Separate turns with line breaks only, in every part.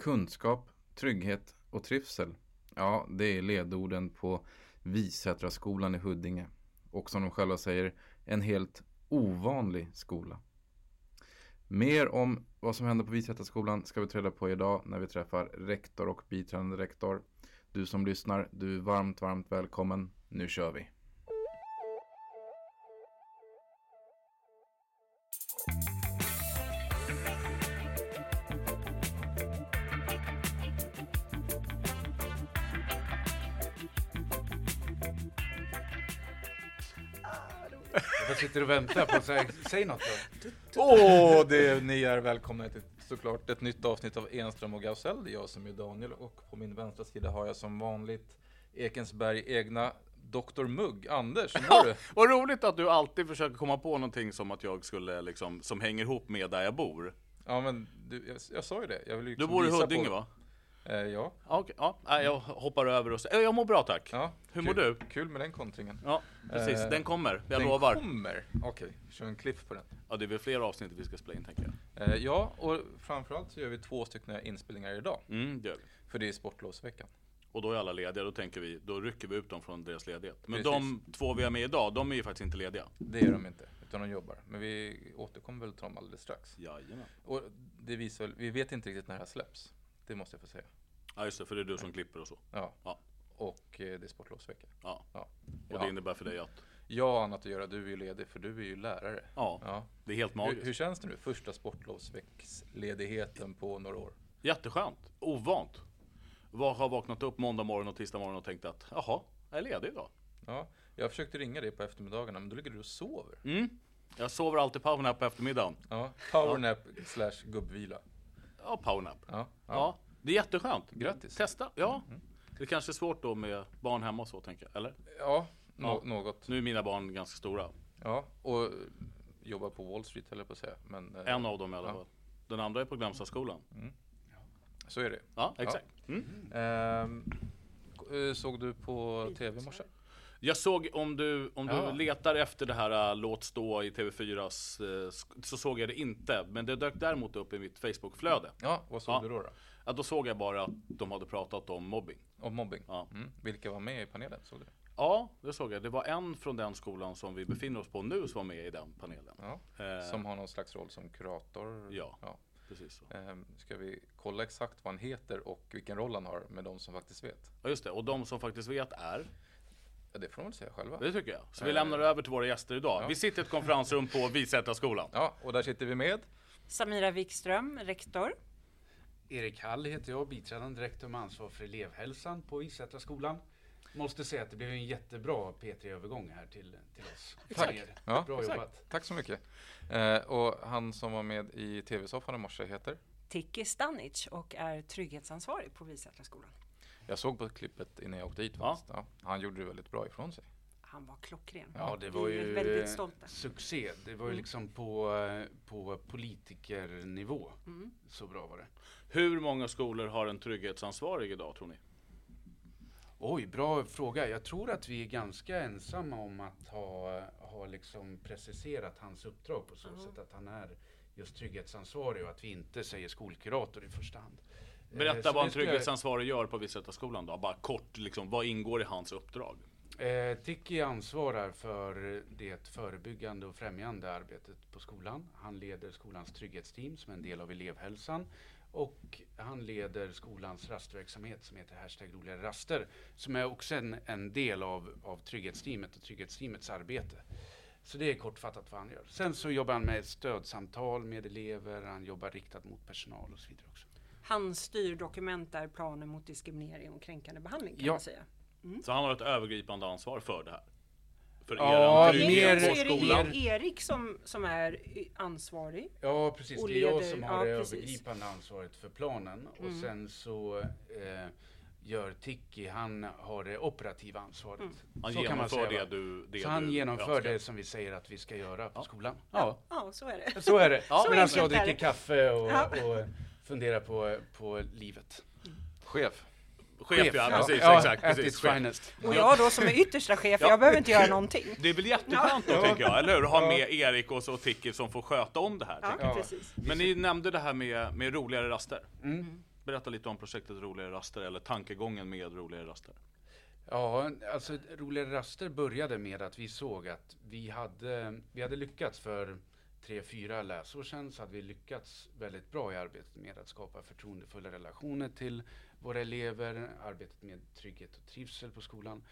Kunskap, trygghet och trivsel. Ja, det är ledorden på Visätraskolan i Huddinge. Och som de själva säger, en helt ovanlig skola. Mer om vad som händer på Visätraskolan ska vi ta reda på idag när vi träffar rektor och biträdande rektor. Du som lyssnar, du är varmt, varmt välkommen. Nu kör vi!
Sitter och väntar på att säga, säg något då.
Åh, det, ni är välkomna till såklart ett nytt avsnitt av Enström och Gausell. Det är jag som är Daniel och på min vänstra sida har jag som vanligt Ekensberg egna Dr Mugg, Anders, hur mår du?
Vad roligt att du alltid försöker komma på någonting som att jag skulle liksom, som hänger ihop med där jag bor.
Ja men du, jag, jag sa ju det. Jag vill ju
Du
liksom
bor i Huddinge
på,
va?
Eh, ja.
Okej, ja, jag hoppar över och säger, jag mår bra tack.
ja.
Hur
kul,
mår du?
Kul med den kontringen.
Ja, precis.
Eh,
den kommer, jag
den
lovar.
kommer? Okej, kör en cliff på den.
Ja, det är väl fler avsnitt vi ska spela in tänker jag.
Eh, ja, och framförallt så gör vi två stycken inspelningar idag.
Mm, det gör vi.
För det är sportlovsveckan.
Och då är alla lediga, då tänker vi, då rycker vi ut dem från deras ledighet. Men
Precis.
de två vi har med idag, de är ju faktiskt inte lediga.
Det gör de inte, utan de jobbar. Men vi återkommer väl till dem alldeles strax.
Jajamän.
Och det visar vi vet inte riktigt när det här släpps. Det måste jag få säga.
Ja just det, för det är du som klipper och så.
Ja.
Ja.
Och eh, det är sportlovsvecka.
Ja.
Ja.
Och det innebär för dig att,
Jag har annat att göra, du är ju ledig för du är ju lärare.
ja,
Ja.
det är helt
Hur,
magiskt.
hur känns det nu? Första sportlovsvecksledigheten på några år.
Jätteskönt. Ovant. Var har vaknat upp måndag morgon och tisdag morgon och tänkt att jaha, jag är ledig idag.
Ja. Jag försökte ringa dig på eftermiddagarna, men då ligger du och sover.
Mm. Jag sover alltid powernap på eftermiddagen.
Ja. Powernap slash gubbvila.
Ja, powernap.
Ja.
Ja. det är jätteskönt.
Grattis.
Testa, ja. Det kanske är svårt då med barn hemma och så tänker jag, eller?
Ja, nå-
Ja.
något.
Nu är mina barn ganska stora.
Ja, och eh, jobbar på Wall Street jag på att säga. Men eh,
En av dem i alla
Ja.
fall. Den andra är på Glömstaskolan.
så är det.
Ja, exakt. Mm.
Ehm, eh, såg du på tv i morse?
Jag såg om du, om du
Ja.
letar efter det här äh, Låt stå i TV4s, eh, sk- så såg jag det inte. Men det dök däremot upp i mitt Facebook-flöde.
Ja, vad såg
Ja.
du då? då?
Ja, då såg jag bara att de hade pratat om mobbing.
Om mobbing?
Ja.
Mm. Vilka var med i panelen? Såg du?
Ja, det såg jag. Det var en från den skolan som vi befinner oss på nu som var med i den panelen.
Ja.
Eh,
Som har någon slags roll som kurator?
Ja.
ja.
Precis så.
Ehm, ska vi kolla exakt vad han heter och vilken roll han har med de som faktiskt vet?
Ja, just det. Och de som faktiskt vet är,
Ja, det får de väl säga själva.
det tycker jag. Så vi
Eh,
lämnar över till våra gäster idag.
ja.
Vi sitter i ett konferensrum på Visätraskolan.
Ja, och där sitter vi med.
Samira Wikström, rektor.
Erik Hall heter jag, biträdande rektor med ansvar för elevhälsan på Isätraskolan. Måste säga att det blev en jättebra P3-övergång här till, till oss.
Tack. Ja,
Bra
exakt.
jobbat.
Tack så mycket. Eh, och han som var med i tv-soffan i morse heter?
Tiki Stanic och är trygghetsansvarig på Visätraskolan.
Jag såg på klippet innan jag åkte hit.
Ja.
faktiskt. Ja. Han gjorde det väldigt bra ifrån sig.
Han var klockren.
Ja, det var ju
väldigt
eh,
stolta.
succé. Det var ju
Mm.
liksom på, eh, på politikernivå.
Mm.
Så bra var det.
Hur många skolor har en trygghetsansvarig idag tror ni?
Oj, bra fråga. Jag tror att vi är ganska ensamma om att ha, ha liksom preciserat hans uppdrag på så
Ja.
sätt att han är just trygghetsansvarig och att vi inte säger skolkurator i första hand. Eh,
Berätta
så
vad en trygghetsansvarig gör på Visätraskolan då. Bara kort, liksom, vad ingår i hans uppdrag?
Eh, Tiki ansvarar för det förebyggande och främjande arbetet på skolan. Han leder skolans trygghetsteam som är en del av elevhälsan och han leder skolans rastverksamhet som heter Hashtag roligare raster som är också en, en del av, av trygghetsteamet och trygghetsteamets arbete. Så det är kortfattat vad han gör. Sen så jobbar han med stödsamtal med elever, han jobbar riktat mot personal och så vidare också.
Han styr dokument där planer mot diskriminering och kränkande behandling kan
Ja.
man säga.
Så han har ett övergripande ansvar för det här? För
Ja,
er
mer-
så är det? Er- Erik som, som är ansvarig.
Ja, precis.
Och
Det är jag som har
ja,
det
precis.
övergripande ansvaret för planen. Och
Mm.
sen så eh, gör Tiki, han har det operativa ansvaret.
Mm.
Han
Så kan man
genomför
säga,
det du det
så han
du
genomför
önskar.
det som vi säger att vi ska göra på
Ja.
skolan. Ja,
Ja, så är det.
så är det.
Ja,
Medan jag dricker kaffe och,
Ja.
och funderar på, på livet.
Chef.
Chef, ja, precis,
ja,
exakt.
at
Precis,
its
chef.
finest.
Och jag då som är yttersta chef,
Ja.
jag behöver inte göra någonting.
Det är väl jätteskönt då,
Ja.
tänker jag, eller hur? Att ha med Erik och så Tiki som får sköta om det här.
Precis.
Men ni nämnde det här med, med roligare raster.
Mm.
Berätta lite om projektet Roligare Raster eller tankegången med Roligare Raster.
Ja, alltså Roligare Raster började med att vi såg att vi hade, vi hade lyckats för tre, fyra läsår sedan så hade vi lyckats väldigt bra i arbetet med att skapa förtroendefulla relationer till våra elever, arbetet med trygghet och trivsel på skolan.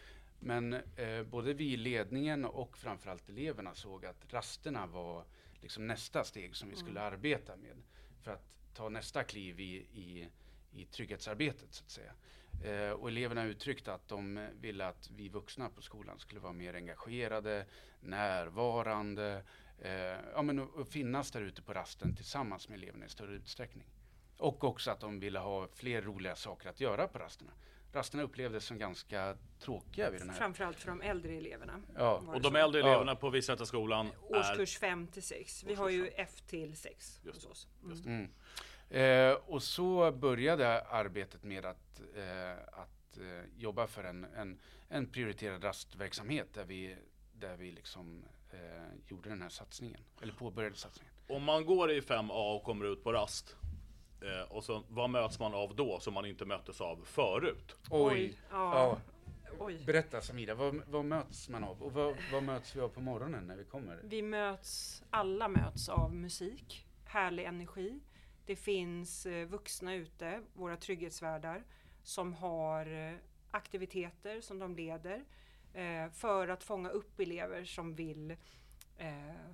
Men eh, både vi i ledningen och framförallt eleverna såg att rasterna var liksom nästa steg som vi skulle arbeta med för att ta nästa kliv i, i, i trygghetsarbetet så att säga. Eh, och eleverna uttryckte att de ville att vi vuxna på skolan skulle vara mer engagerade, närvarande, eh, ja, men och finnas där ute på rasten tillsammans med eleverna i större utsträckning. Och också att de ville ha fler roliga saker att göra på rasterna. Rasterna upplevdes som ganska tråkiga vid den här.
Framförallt för de äldre eleverna.
Ja,
Och de
så.
äldre
Ja.
eleverna på Visättraskolan är...
Årskurs 5 till 6. Vi har ju. F till 6
Just
hos oss.
just
Mm.
Mm. Eh, och så började arbetet med att, eh, att eh, jobba för en, en, en prioriterad rastverksamhet där vi, där vi liksom, eh, gjorde den här satsningen, eller påbörjade satsningen.
Om man går i 5A och kommer ut på rast eh, och så, vad möts man av då som man inte möttes av förut?
Oj, ja. Oj.
Berätta Samira, vad, vad möts man av? Och vad, vad möts vi av på morgonen när vi kommer?
Vi möts, alla möts av musik, härlig energi. Det finns eh, vuxna ute, våra trygghetsvärdar, som har eh, aktiviteter som de leder för att fånga upp elever som vill eh,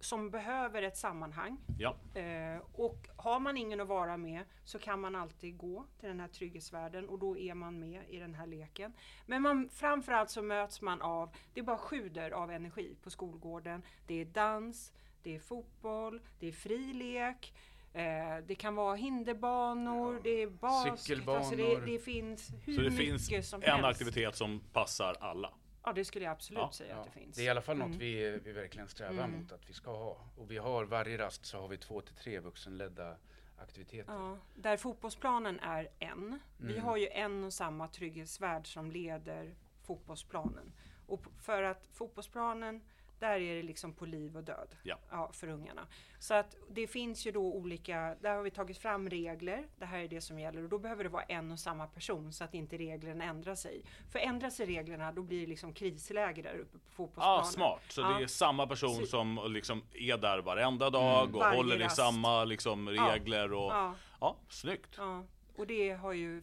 som behöver ett sammanhang.
Ja,
Eh, och har man ingen att vara med så kan man alltid gå till den här trygghetsvärlden och då är man med i den här leken. Men man, framförallt så möts man av, det är bara sjuder av energi på skolgården. Det är dans, det är fotboll, det är fri lek. Eh, det kan vara hinderbanor, det är basket, alltså det,
cykelbanor.
det finns hur
så det
mycket
finns
som
en
helst.
aktivitet som passar alla.
Ja, det skulle jag absolut
Ja.
säga
Ja,
att det finns.
det är i alla fall något
Mm.
vi, vi verkligen strävar
Mm.
mot att vi ska ha. Och vi har varje rast så har vi två till tre vuxenledda aktiviteter.
Ja, där fotbollsplanen är en. Vi
Mm.
har ju en och samma trygghetsvärd som leder fotbollsplanen. Och för att fotbollsplanen, där är det liksom på liv och död
Ja.
för ungarna. Så att det finns ju då olika, där har vi tagit fram regler. Det här är det som gäller och då behöver det vara en och samma person så att inte reglerna ändrar sig. För ändrar sig reglerna då blir det liksom krisläge där uppe på
Ja,
fotbollsplanen.
ah, smart. Så
Ja.
det är samma person som liksom är där varenda dag
Mm.
och håller i samma liksom,
Ja.
regler och ja,
Ja,
snyggt.
ja, och det har ju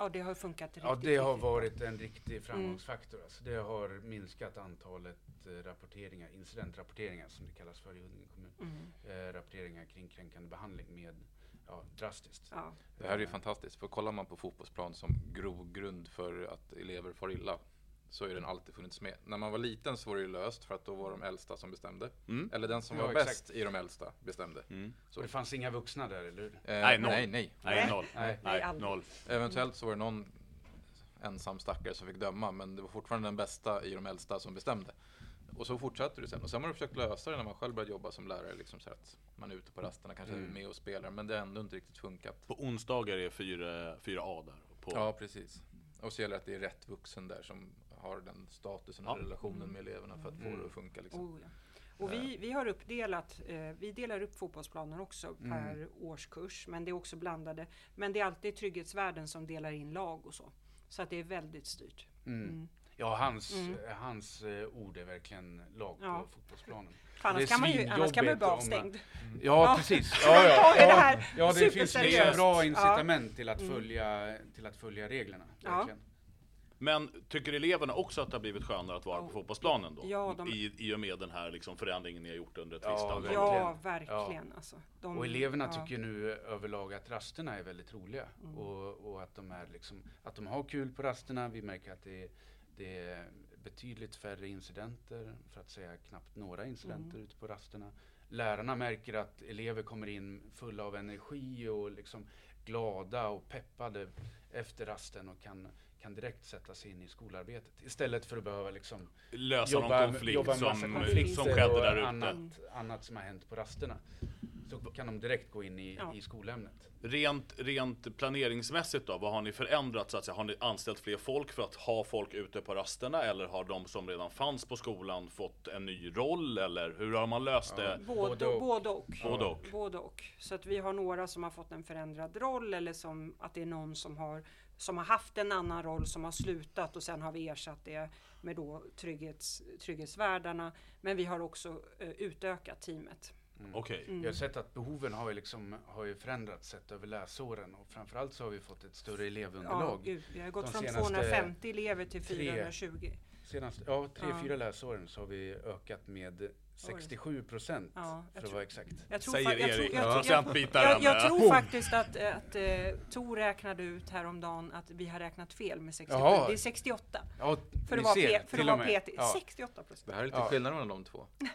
Ja, det har funkat riktigt,
Ja, det har varit en riktig framgångsfaktor. Alltså det har minskat antalet eh, rapporteringar, incidentrapporteringar som det kallas för i Huddinge kommun.
Mm.
Eh, rapporteringar kring kränkande behandling med ja, drastiskt.
Ja.
Det här är ju fantastiskt, för kollar man på fotbollsplan som grogrund för att elever far illa så är den alltid funnits med. När man var liten så var det ju löst för att då var de äldsta som bestämde.
Mm.
Eller den som
Ja,
var
exakt.
bäst i de äldsta bestämde.
Mm.
Så det fanns inga vuxna där, eller hur?
Eh,
Nej, noll.
nej, nej.
Nej, noll.
Nej.
Nej,
Nej,
noll.
Eventuellt så var det någon ensam stackare som fick döma, men det var fortfarande den bästa i de äldsta som bestämde. Och så fortsatte det sen. Och sen har man försökt lösa det när man själv började jobba som lärare. Liksom så att man är ute på rasterna, kanske
Mm.
är med och spelar, men det har ändå inte riktigt funkat.
På onsdagar är 4, 4A där. På,
Ja, precis. Och så gäller det att det är rätt vuxen där som har den statusen och
Ja.
relationen med eleverna för att få
Mm.
det att funka. Liksom.
Oh, ja. Och vi, vi har uppdelat, eh, vi delar upp fotbollsplaner också
Mm.
per årskurs, men det är också blandade. Men det är alltid trygghetsvärden som delar in lag och så. Så att det är väldigt styrt.
Mm.
Mm.
Ja, hans,
Mm.
eh, hans eh, ord är verkligen lag
Ja.
på fotbollsplanen.
För annars,
är
kan man ju, annars kan man ju bli
svinjobbigt om-
avstängd.
Ja,
Ja.
precis.
Man
Ja, ja, ja. ja, det finns liksom bra
Ja.
incitament till, att
Mm.
följa, till att följa reglerna.
Ja.
Verkligen.
Men tycker eleverna också att det har blivit skönare att vara på
Ja.
fotbollsplanen då?
Ja, de-
I, I och med den här liksom förändringen ni har gjort under ett
Ja,
visst antal
verkligen.
Ja, verkligen. Alltså, de,
Och eleverna
ja.
tycker nu överlag att rasterna är väldigt roliga
Mm.
och, och att, de är liksom, att de har kul på rasterna. Vi märker att det, det är betydligt färre incidenter, för att säga knappt några incidenter
Mm.
ute på rasterna. Lärarna märker att elever kommer in fulla av energi och liksom glada och peppade efter rasten och kan, kan direkt sätta sig in i skolarbetet istället för att behöva liksom
Lösa någon konflikt
jobba
som, som skedde där ute.
annat, annat som har hänt på rasterna. Så kan de direkt gå in i,
Ja.
i skolämnet.
Rent, rent planeringsmässigt då, vad har ni förändrat så att säga? Har ni anställt fler folk för att ha folk ute på rasterna eller har de som redan fanns på skolan fått en ny roll eller hur har man löst det?
Både,
Både och.
både och.
Både och.
Både och. Så att vi har några som har fått en förändrad roll eller som att det är någon som har, som har haft en annan roll som har slutat och sen har vi ersatt det med då trygghets, trygghetsvärdarna. Men vi har också eh, utökat teamet.
Okej.
Mm.
Vi har sett att behoven har ju, liksom, har ju förändrats sett över läsåren och framförallt så har vi fått ett större
Ja,
elevunderlag.
gud, vi har gått
De
från
senaste
250 elever till
tre-
420.
Senaste, ja, tre,
Ja.
fyra läsåren så har vi ökat med 67 procent
Ja, jag
för att vara exakt.
Jag tror,
Säger
jag,
Erik.
jag, jag, jag,
Procentbitaren.
jag, jag tror faktiskt att, att eh, Tor räknade ut häromdagen att vi har räknat fel med 67.
Jaha.
Det är 68.
Ja,
För att vara,
ser,
P, för att vara. PT.
Ja.
68 procent.
Det här är lite
Ja.
skillnad mellan de två.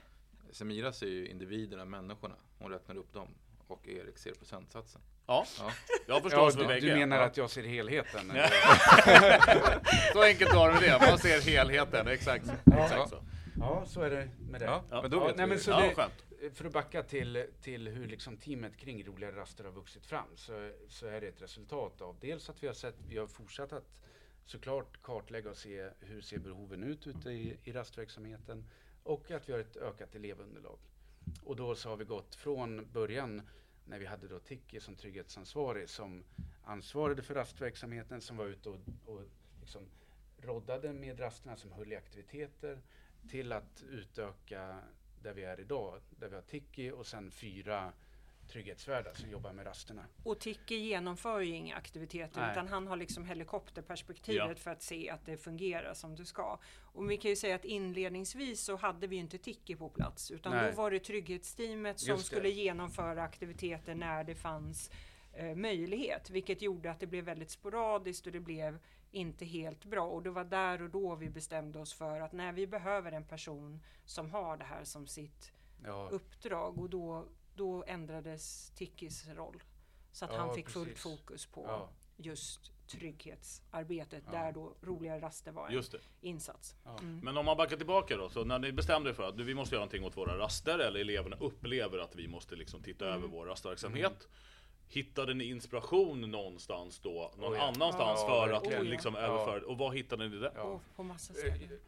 Semira ser ju individerna, människorna. Hon räknar upp dem. Och Erik ser procentsatsen.
Ja,
Ja.
jag förstår
Ja, du,
bägge.
du menar
Ja.
att jag ser helheten?
Ja. så enkelt var det med det, man ser helheten, exakt. exakt så.
Ja, så är det med det.
Ja,
Ja.
men då
Ja,
vet
nej, men så
Ja,
det-
skönt.
För att backa till, till hur liksom teamet kring roligare raster har vuxit fram så, så är det ett resultat av dels att vi har sett, vi har fortsatt att såklart kartlägga och se hur ser behoven ut ute i, i rastverksamheten och att vi har ett ökat elevunderlag. Och då så har vi gått från början när vi hade då Tiki som trygghetsansvarig som ansvarade för rastverksamheten som var ute och, och liksom roddade med rasterna som höll i aktiviteter till att utöka där vi är idag, där vi har Tiki och sen fyra trygghetsvärdar som jobbar med rasterna.
Och Tiki genomför ju inga aktiviteter
Nej.
utan han har liksom helikopterperspektivet
Ja.
för att se att det fungerar som det ska. Och vi kan ju säga att inledningsvis så hade vi ju inte Tiki på plats utan
Nej.
då var det trygghetsteamet som skulle genomföra aktiviteter när det fanns eh, möjlighet. Vilket gjorde att det blev väldigt sporadiskt och det blev inte helt bra. Och det var där och då vi bestämde oss för att nej, vi behöver en person som har det här som sitt
Ja,
uppdrag och då, då ändrades Tickis roll. Så att
Ja,
han fick fullt
precis.
fokus på
Ja.
just trygghetsarbetet
Ja.
där då roliga raster var en
Just det.
insats.
Ja.
Mm.
Men om man backar tillbaka då, så när ni bestämde er för att vi måste göra någonting åt våra raster, eller eleverna upplever att vi måste liksom titta
Mm.
över vår rastverksamhet. Hittade ni inspiration någonstans då, någon
Oh ja.
annanstans
Ja,
för att liksom
Ja.
överföra, och vad hittade ni där?
På massa
Eh,
ställen.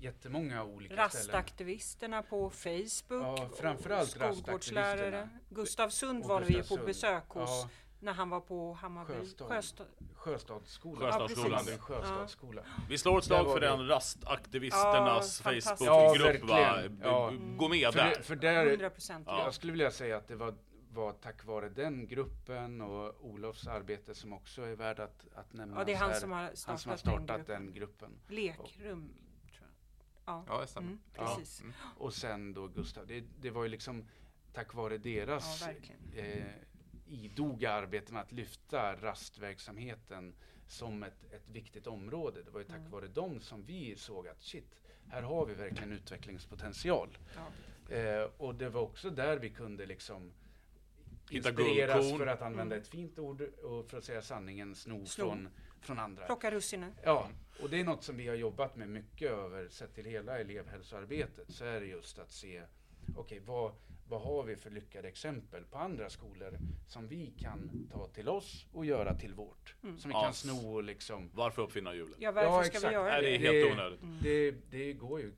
Jättemånga olika ställen.
Rastaktivisterna på Facebook.
Ja, framförallt
Skolgårdslärare. Gustav Sund var vi på besök hos
Ja,
när han var på Hammarby.
Sjöstad.
Sjöstad.
Sjöstadsskolan.
Sjöstadsskolan.
En Sjöstadsskola.
Vi slår ett slag för den rastaktivisternas
Ja.
Facebookgrupp
Ja. Ja.
Gå med
För,
där!
det, för där,
100 procent.
Ja.
jag skulle vilja säga att det var, var tack vare den gruppen och Olofs arbete som också är värd att, att nämna.
Ja, det är han
här.
som har
han som har
startat, den
den
gruppen.
gruppen.
Lekrum. Ja,
Ja, det stämmer.
mm,
Ja.
precis.
Mm.
Och sen då Gustav. Det, det var ju liksom tack vare deras
Ja,
eh, idoga arbete med att lyfta rastverksamheten som ett, ett viktigt område. Det var ju tack
Mm.
vare dem som vi såg att shit, här har vi verkligen utvecklingspotential.
Ja.
Eh, och det var också där vi kunde liksom inspireras för att använda
Mm.
ett fint ord och för att säga sanningen, sno,
Sno.
Från, från andra.
Plocka russinen.
Ja, och det är något som vi har jobbat med mycket över, sett till hela elevhälsoarbetet, så är det just att se, okej, vad, vad har vi för lyckade exempel på andra skolor som vi kan ta till oss och göra till vårt?
Mm.
Som vi
Ja.
kan sno och liksom,
Varför uppfinna hjulet?
Ja, varför
Ja,
ska vi
exakt.
göra
Nej,
det?
det är helt onödigt.
Mm.
det, det går ju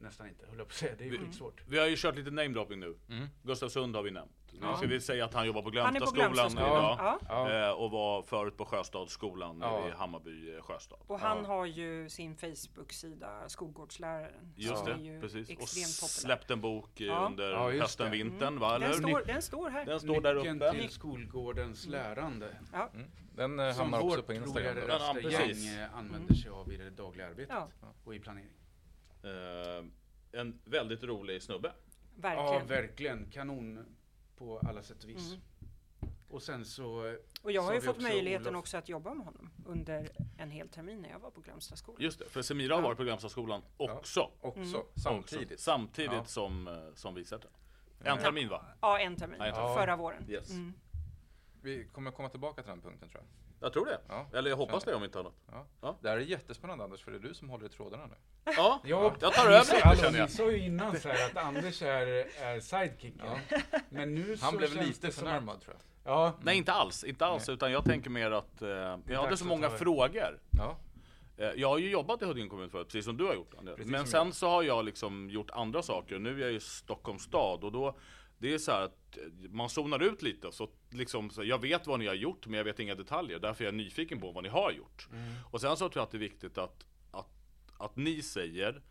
nästan inte, höll jag på att säga, det är ju
Mm.
skitsvårt.
Vi har ju kört lite namedropping nu.
Mm.
Gustav Sund har vi nämnt. Nu
Ja.
ska vi säga att han jobbar på Glömstaskolan
Glömstaskolan.
idag.
Ja.
Ja.
Eh, och var förut på Sjöstadsskolan
Ja.
i Hammarby eh, Sjöstad.
Och han
Ja.
har ju sin Facebook-sida, Skolgårdsläraren.
Just
som
det,
ju
precis. Och
extremt populär.
släppt en bok eh,
Ja.
under
Ja, just
hösten,
det.
vintern va? Eller
Den står, den står här.
Den står där
Nyckeln
uppe.
till skolgårdens lärande.
Ja.
Mm. Den eh,
Som
hamnar också
vårt
på Instagram.
roligare
då.
Ja,
rastergäng
precis.
eh, använder sig av i det dagliga arbetet
Ja.
och i planering.
Eh, en väldigt rolig snubbe.
Ja,
Verkligen.
verkligen. Kanon på alla sätt och vis.
Mm.
Och sen så...
och jag har ju fått
också
möjligheten
Olof-
också att jobba med honom under en hel termin när jag var på Glömstaskolan.
Just det, för Semira har
Ja.
varit på Glömstaskolan också.
Också,
Mm.
samtidigt.
Också. Samtidigt
Ja.
som, eh, som vi sätter. En
Ja.
termin va?
Ja, en termin.
Ja, en
termin.
Förra våren.
Yes.
Mm.
Vi Vi kommer komma tillbaka till den punkten tror jag.
Jag tror det.
Ja,
Eller jag hoppas det om inte annat.
Ja.
Ja.
Det här är jättespännande Anders, för det är du som håller i trådarna nu.
Ja,
Ja,
jag tar över
sa-
lite
alltså,
känner jag.
Ni sa ju innan så här att Anders är, är sidekicken. Men nu
Han
så
blev lite förnärmad tror jag.
Ja,
Nej, inte alls. Inte alls. Utan jag tänker mer att eh, jag hade så många frågor.
Ja.
Eh, Jag har ju jobbat i Huddinge kommun förut, precis som du har gjort.
Precis
Men sen
jag.
så har jag liksom gjort andra saker. Nu är jag i Stockholms stad och då det är så här att man zonar ut lite. Så liksom, så jag vet vad ni har gjort, men jag vet inga detaljer. Därför är jag nyfiken på vad ni har gjort. Och sen så tror jag att det är viktigt att, att, att ni säger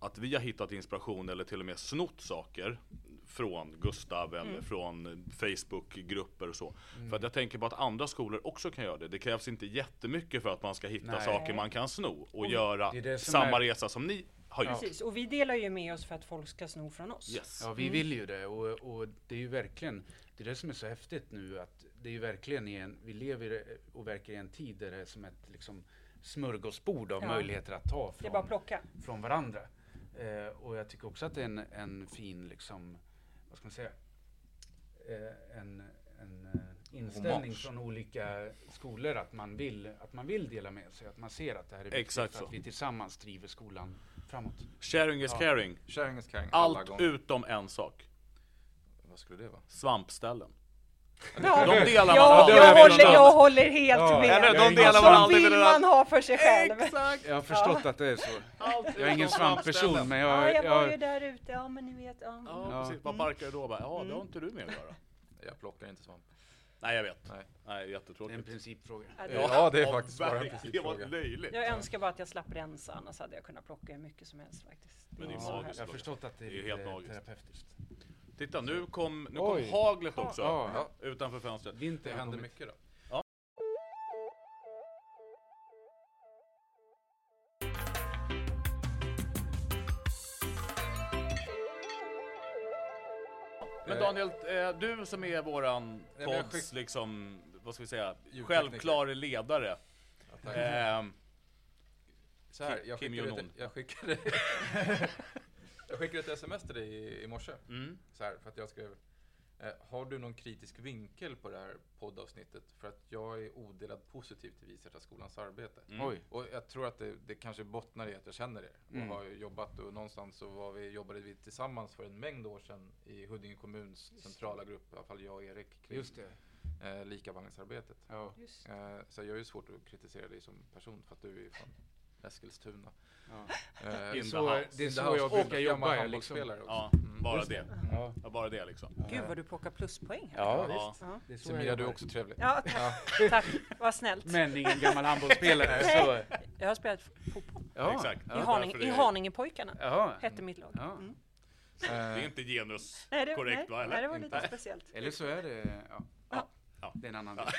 att vi har hittat inspiration eller till och med snott saker från Gustav eller från Facebookgrupper och så. För att jag tänker på att andra skolor också kan göra det. Det krävs inte jättemycket för att man ska hitta
Nej.
saker man kan sno och göra
det det
samma
är-
resa som ni har gjort.
Precis, och vi delar ju med oss för att folk ska sno från oss.
Yes.
ja, vi vill ju det och, och det är ju verkligen det är det som är så häftigt nu att det är ju verkligen i en, vi lever och verkar i en tid där det är som ett liksom smörgåsbord av
Ja.
möjligheter att ta
Det är bara att
från,
plocka.
från varandra. Eh, och jag tycker också att det är en, en fin liksom, vad ska man säga, eh, en, en eh, inställning från olika skolor att man, vill, att man vill dela med sig, att man ser att det här är viktigt
Exakt så.
att vi tillsammans driver skolan framåt.
Sharing is
Ja.
caring.
Sharing is caring alla
Allt
gånger.
utom en sak.
Vad skulle det vara?
Svampställen.
Ja,
De delar man aldrig
jag,
med
håller, jag
annan.
håller helt
Ja,
med.
eller de delar man
aldrig med
vill man ha för sig själv.
Exakt!
Jag har förstått att det är så.
Allt
Jag är ingen svampperson
svampställen.
men
Ja,
jag,
jag var ju
jag,
där ute, ja men ni vet. Ja.
Ja,
Ja.
precis. Vad barkar du då? Bara, Ja, det har inte du med att göra.
Jag plockar inte svamp.
Nej, jag vet.
Nej.
Nej,
det är en
jättetråkigt.
principfråga.
Ja, det-
Ja, det är faktiskt bara en
verkligen. Det var
principfråga.
löjligt.
Jag önskar bara att jag slapp rensa, annars hade jag kunnat plocka hur mycket som helst faktiskt.
Men det är
så
magiskt.
härligt.
Jag har förstått att det är,
Det är helt magiskt.
terapeutiskt.
Titta, nu kom, nu kom
Oj.
haglet också.
Ja.
Ja,
Utanför fönstret.
har
händer mycket då.
Men Daniel, eh, du som är våran pods liksom, vad ska vi säga, självklara ledare.
Ja.
Ehm,
Så här, jag
Kim
skickade,
Jong-Un.
ett, jag, skickade, jag skickade ett sms till dig i, i morse.
mm.
Så här, för att jag skrev eh, Har du någon kritisk vinkel på det här poddavsnittet? För att jag är odelat positiv till Visättraskolans arbete.
Mm.
Oj.
Och jag tror att det, det kanske bottnar i att jag känner er och
Mm.
har jobbat och någonstans så var vi, jobbade vi tillsammans för en mängd år sedan i Huddinge kommuns centrala grupp, i alla fall jag och Erik, kring
Just det.
eh, likabehandlingsarbetet.
Ja.
Just.
Eh, så jag har ju svårt att kritisera dig som person för att du är ju från Eskilstuna.
Ja.
Eh,
Det är
In
så,
house.
det är
In the
så
house
jag brukar jobba. Jag liksom.
Ja,
Mm.
bara det.
Ja.
Ja, bara det liksom.
Gud vad du plockar pluspoäng här.
Ja,
Ja.
visst.
Ja.
Det är så
Semira, du är också trevlig.
Ja, tack, tack. Vad snällt.
Men ingen gammal handbollsspelare. så.
Jag har spelat fotboll.
Ja.
Exakt.
I,
Ja, därför
I Haninge-pojkarna
Jaha.
hette mitt lag.
Ja.
Mm.
Det är
Eh,
inte genus
Nej, det,
korrekt
nej,
va? Eller?
nej, det var lite
Nej.
speciellt.
Eller så är det, ja.
Ja. Ja.
Det är en annan
Ja.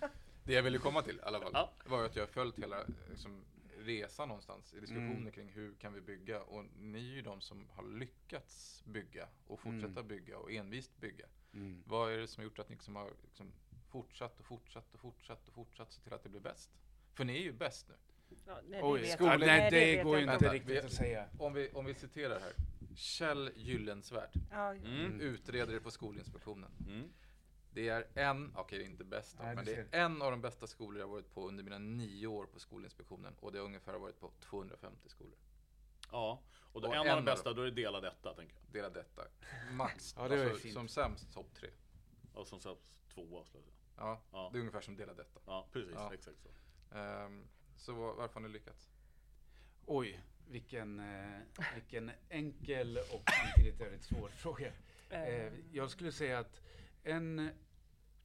Det jag ville komma till i alla fall
Ja.
var att jag har följt hela liksom, resan någonstans i diskussioner
Mm.
kring hur kan vi bygga och ni är ju de som har lyckats bygga och fortsätta
Mm.
bygga och envist bygga.
Mm.
Vad är det som har gjort att ni liksom har liksom fortsatt och fortsatt och fortsatt och fortsatt så till att det blir bäst? För ni är ju bäst nu.
Ja, nej, det
Oj, skolan, nej, det, går ju
inte. Vänta,
riktigt
vi-
att säga.
Om vi, om vi citerar här. Kjell Gyllensvärd,
Ja,
Mm.
utredare på Skolinspektionen. Det är en, okej det är inte bäst då,
Nej,
men det är en av de bästa skolor jag varit på under mina nio år på Skolinspektionen. Och det har ungefär varit på 250 skolor.
Ja, och då,
Och
en av de bästa, då är det dela detta tänker jag.
Dela detta. Max.
Ja, det
alltså,
fint.
som sämst topp tre.
Och som sagt tvåa. skulle jag säga.
Ja,
Ja.
det är ungefär som dela detta.
ja, precis.
Ja.
Exakt så.
Ehm, så var- varför har ni lyckats?
Oj, vilken, eh, vilken enkel och samtidigt väldigt svår fråga. Eh, jag skulle säga att en,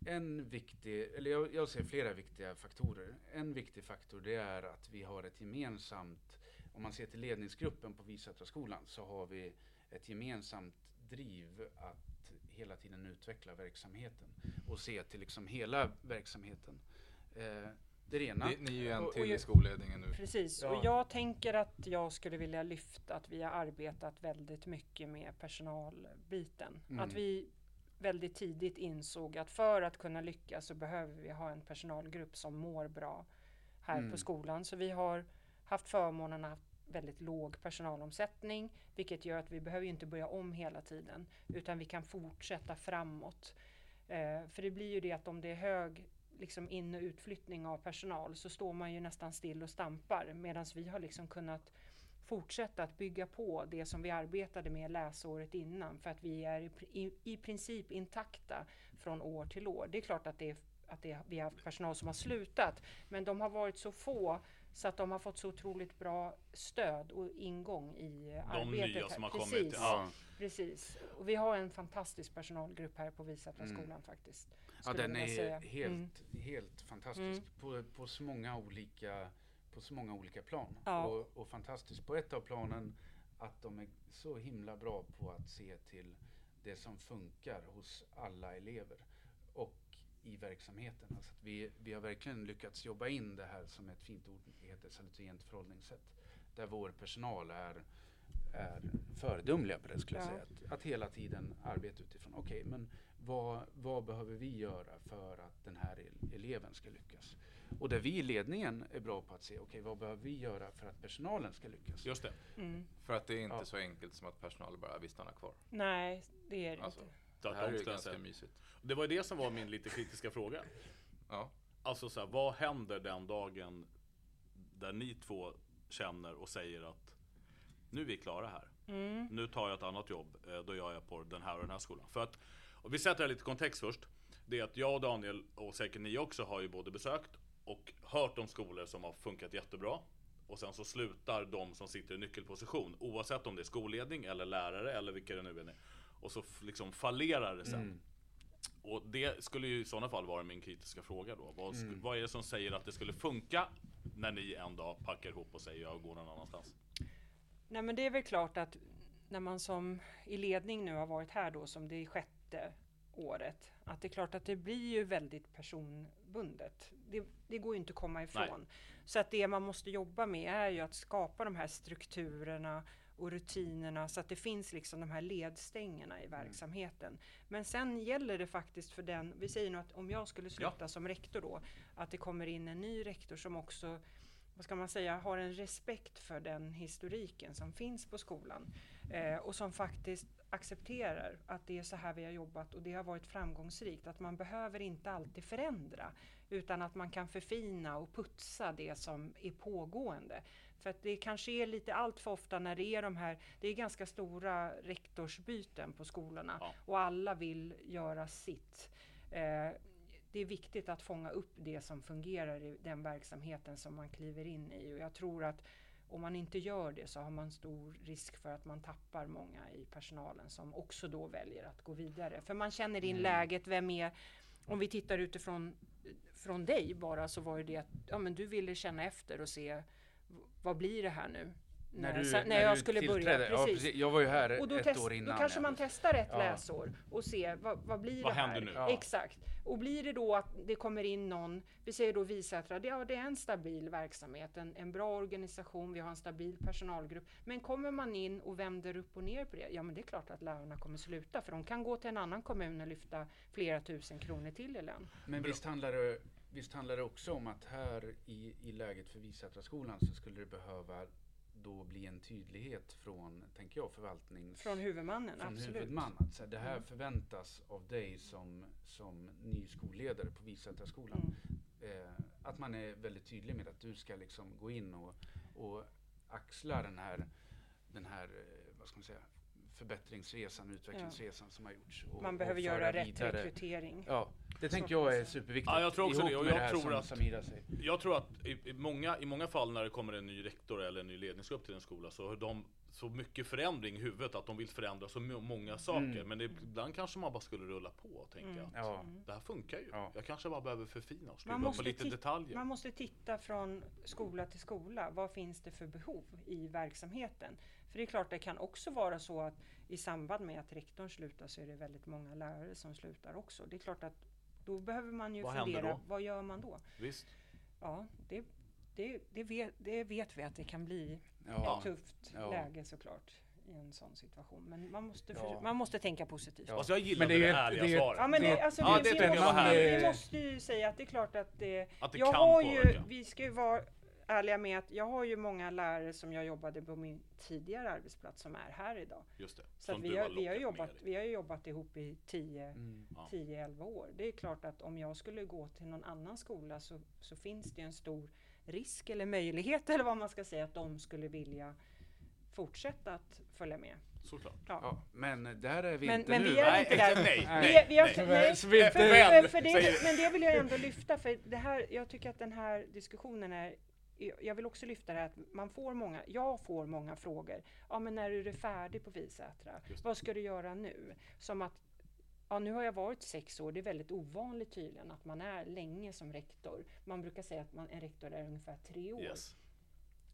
en viktig, eller jag, jag ser flera viktiga faktorer. En viktig faktor det är att vi har ett gemensamt, om man ser till ledningsgruppen på Visätraskolan så har vi ett gemensamt driv att hela tiden utveckla verksamheten och se till liksom hela verksamheten. Eh, det är det ena.
Ni, ni är ju en
Och- och
till i
jag-
skolledningen nu.
Precis,
Ja.
och jag tänker att jag skulle vilja lyfta att vi har arbetat väldigt mycket med personalbiten.
Mm.
Att vi väldigt tidigt insåg att för att kunna lyckas så behöver vi ha en personalgrupp som mår bra här
Mm.
på skolan. Så vi har haft förmånen att väldigt låg personalomsättning, vilket gör att vi behöver inte börja om hela tiden, utan vi kan fortsätta framåt. Eh, för det blir ju det att om det är hög liksom in och utflyttning av personal så står man ju nästan still och stampar medan vi har liksom kunnat fortsätta att bygga på det som vi arbetade med läsåret innan för att vi är i, i, i princip intakta från år till år. Det är klart att, det är, att det, vi har haft personal som har slutat men de har varit så få så att de har fått så otroligt bra stöd och ingång i
De
arbetet.
nya
här.
som har
Precis.
kommit. Ja.
Precis. Och vi har en fantastisk personalgrupp här på Visätraskolan
Mm.
faktiskt.
Ja, den är
säga.
helt,
Mm.
helt fantastisk på, på, så många olika, på så många olika plan.
Ja.
Och, och fantastisk på ett av planen att de är så himla bra på att se till det som funkar hos alla elever och i verksamheten. Alltså att vi, vi har verkligen lyckats jobba in det här som ett fint ord heter saluterient förhållningssätt. Där vår personal är, är föredömliga på det skulle jag
Ja.
säga. Att, att hela tiden arbeta utifrån, okej men vad, vad behöver vi göra för att den här el- eleven ska lyckas? Och där vi i ledningen är bra på att se, okej vad behöver vi göra för att personalen ska lyckas?
Just det.
Mm.
För att det är inte
Ja.
så enkelt som att personalen bara vill stanna kvar.
Nej, det är det
Alltså,
inte.
det här är ganska
sig-
mysigt.
Det var det som var min lite kritiska fråga.
Ja.
Alltså så här, vad händer den dagen där ni två känner och säger att nu är vi klara här.
Mm.
Nu tar jag ett annat jobb, eh, då gör jag på den här och den här skolan. För att, och vi sätter det lite kontext först. Det är att jag och Daniel, och säkert ni också, har ju både besökt och hört om skolor som har funkat jättebra. Och sen så slutar de som sitter i nyckelposition, oavsett om det är skolledning eller lärare eller vilka det nu är. Och så liksom fallerar det sen.
Mm.
Och det skulle ju i sådana fall vara min kritiska fråga då. Vad,
Mm.
vad är det som säger att det skulle funka när ni en dag packar ihop och säger jag går någon annanstans?
Nej men det är väl klart att när man som i ledning nu har varit här då som det är sjätte året. Att det är klart att det blir ju väldigt personbundet. Det, det går ju inte att komma ifrån. Så att det man måste jobba med är ju att skapa de här strukturerna och rutinerna så att det finns liksom de här ledstängerna i verksamheten. Men sen gäller det faktiskt för den, vi säger nu att om jag skulle sluta som rektor då, att det kommer in en ny rektor som också vad ska man säga, har en respekt för den historiken som finns på skolan. Eh, och som faktiskt accepterar att det är så här vi har jobbat och det har varit framgångsrikt. Att man behöver inte alltid förändra utan att man kan förfina och putsa det som är pågående. För att det kanske är lite allt för ofta när det är de här, det är ganska stora rektorsbyten på skolorna
Ja.
och alla vill göra sitt. Eh, det är viktigt att fånga upp det som fungerar i den verksamheten som man kliver in i. Och jag tror att om man inte gör det så har man stor risk för att man tappar många i personalen som också då väljer att gå vidare. För man känner in läget, vem är... Om vi tittar utifrån från dig bara så var det det att ja, men du ville känna efter och se vad blir det här nu?
När, du,
när,
när
jag
du
skulle börja.
tillträdde. Ja,
Precis.
precis. Jag var ju här
Och då,
ett
test,
år innan.
då kanske man testar ett
Ja.
läsår och ser vad, vad blir
Vad
det här?
händer nu?
Ja.
Exakt. Och blir det då att det kommer in någon, vi säger då Visätra, det, ja, det är en stabil verksamhet, en, en bra organisation, vi har en stabil personalgrupp. Men kommer man in och vänder upp och ner på det, ja men det är klart att lärarna kommer sluta för de kan gå till en annan kommun och lyfta flera tusen kronor till i lön.
Men visst handlar, det, visst handlar det också om att här i, i läget för Visätraskolan så skulle det behöva då bli en tydlighet från, tänker jag, förvaltnings...
Från huvudmannen,
från
absolut.
huvudman. Att så här, det här
Mm.
förväntas av dig som, som ny skolledare på Visätraskolan.
Mm.
Eh, att man är väldigt tydlig med att du ska liksom gå in och, och axla den här, den här eh, vad ska man säga, förbättringsresan, utvecklingsresan som har gjorts. Och,
Man behöver göra rätt
vidare.
rekrytering.
Ja, det
Så
tänker jag är superviktigt.
Ja, jag tror också det, och jag
här
tror att-
Samira säger.
Jag tror att i, i, många, i många fall när det kommer en ny rektor eller en ny ledningsgrupp till en skola så har de så mycket förändring i huvudet att de vill förändra så många saker.
Mm.
Men det, ibland kanske man bara skulle rulla på och tänka
Mm.
att
Ja.
det här funkar ju.
Ja.
Jag kanske bara behöver förfina och skruva
Man
på
måste
lite detaljer.
Man måste titta från skola till skola. Vad finns det för behov i verksamheten? För det är klart, det kan också vara så att i samband med att rektorn slutar så är det väldigt många lärare som slutar också. Det är klart att då behöver man ju
Vad händer
fundera, vad gör man då?
Visst.
Ja, det, det, det, vet, det vet vi att det kan bli
Ja.
ett tufft
Ja.
läge såklart i en sån situation. Men man måste,
Ja.
för, man måste tänka positivt.
Ja.
Alltså jag gillar
Men det är
det, ärliga
det
svaret.
Ja men det,
Det-
alltså,
ja,
vi,
det
måste,
härligt.
vi måste ju säga att det är klart att det,
Att det
jag
kan
har ju,
påverka.
vi ska ju vara ärliga med att jag har ju många lärare som jag jobbade på min tidigare arbetsplats som är här idag.
Just det.
Så vi, har, vi, har jobbat, vi har ju jobbat ihop i 10
Mm.
Ja.
10-11 år. Det är klart att om jag skulle gå till någon annan skola så, så finns det en stor risk eller möjlighet eller vad man ska säga att de skulle vilja fortsätta att följa med.
Såklart.
Ja.
Ja, men där är vi
Men,
inte
men
nu.
vi är
Nej,
inte där.
nej,
vi,
nej,
vi har,
nej.
nej.
Vi
För, för, för det, men det vill jag ändå lyfta för det här, jag tycker att den här diskussionen är jag vill också lyfta det här att man får många, jag får många frågor. Ja men när är du färdig på Visätra? Vad ska du göra nu? Som att Ja, nu har jag varit sex år. Det är väldigt ovanligt tydligen att man är länge som rektor. Man brukar säga att man, en rektor är ungefär tre år.
Yes.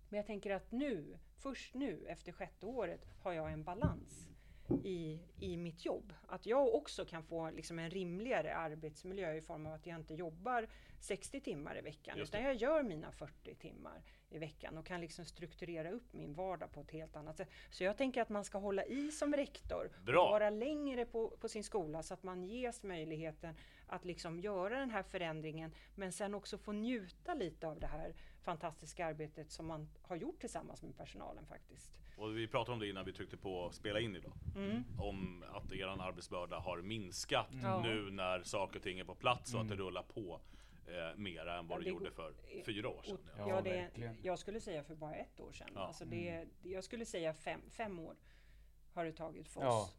Men jag tänker att nu, först nu efter sjätte året, har jag en balans i, i mitt jobb. Att jag också kan få liksom en rimligare arbetsmiljö i form av att jag inte jobbar 60 timmar i veckan, utan jag gör mina 40 timmar i veckan och kan liksom strukturera upp min vardag på ett helt annat sätt. Så jag tänker att man ska hålla i som rektor
Bra.
och vara längre på, på sin skola så att man ges möjligheten att liksom göra den här förändringen men sen också få njuta lite av det här fantastiska arbetet som man har gjort tillsammans med personalen faktiskt.
Och vi pratade om det innan vi tryckte på spela in idag.
Mm.
Om att er arbetsbörda har minskat
Ja.
nu när saker och ting är på plats och att
Mm.
det rullar på eh, mera än vad
Ja,
det,
det
gjorde för fyra år sedan. Ja.
ja,
Ja,
det, jag skulle säga för bara ett år sedan.
Ja.
Alltså det, jag skulle säga fem, fem år har det tagit för
Ja.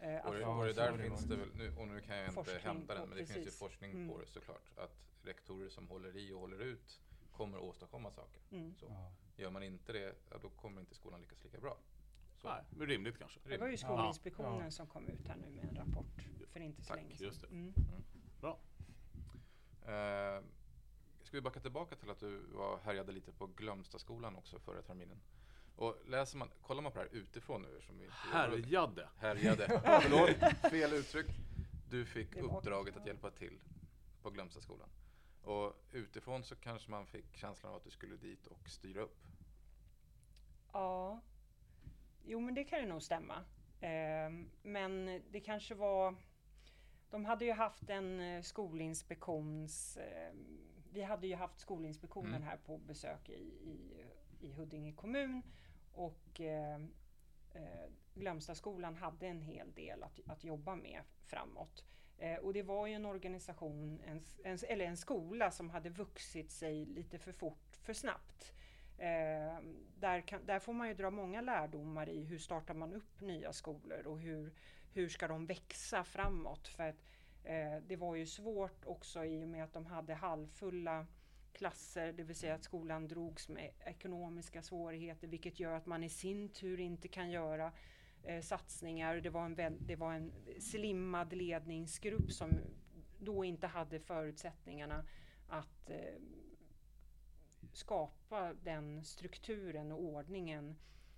Eh,
Och, det, och det där
det
finns det väl, nu, och nu kan jag inte hämta den, men det finns ju
precis.
forskning
Mm.
på det såklart. Att rektorer som håller i och håller ut kommer åstadkomma saker.
Mm.
Så.
Ja.
Gör man inte det, ja, då kommer inte skolan lyckas lika bra. Så.
Nej, men rimligt kanske.
Det var ju. Skolinspektionen
Ja.
som kom ut här nu med en rapport för inte så
Tack,
länge sedan.
just det.
Mm.
Bra.
Eh, ska vi backa tillbaka till att du var, härjade lite på Glömstaskolan också förra terminen. Och läser man, kollar man på det här utifrån nu som vi inte
Härjade.
Härjade. Förlåt, fel uttryck. Du fick uppdraget att hjälpa till på Glömstaskolan. Och utifrån så kanske man fick känslan av att du skulle dit och styra upp.
Ja, jo men det kan ju nog stämma. Ehm, men det kanske var... De hade ju haft en eh, skolinspektions... ehm, vi hade ju haft Skolinspektionen
Mm.
här på besök i, i, i Huddinge kommun och eh, eh, Glömstaskolan hade en hel del att, att jobba med framåt. Eh, och det var ju en organisation, en, en, eller en skola som hade vuxit sig lite för fort, för snabbt. Eh, där, kan, där får man ju dra många lärdomar i hur startar man upp nya skolor och hur, hur ska de växa framåt. För att, eh, det var ju svårt också i och med att de hade halvfulla klasser, det vill säga att skolan drogs med ekonomiska svårigheter vilket gör att man i sin tur inte kan göra eh, satsningar. Det var, en det var en slimmad ledningsgrupp som då inte hade förutsättningarna att eh, skapa den strukturen och ordningen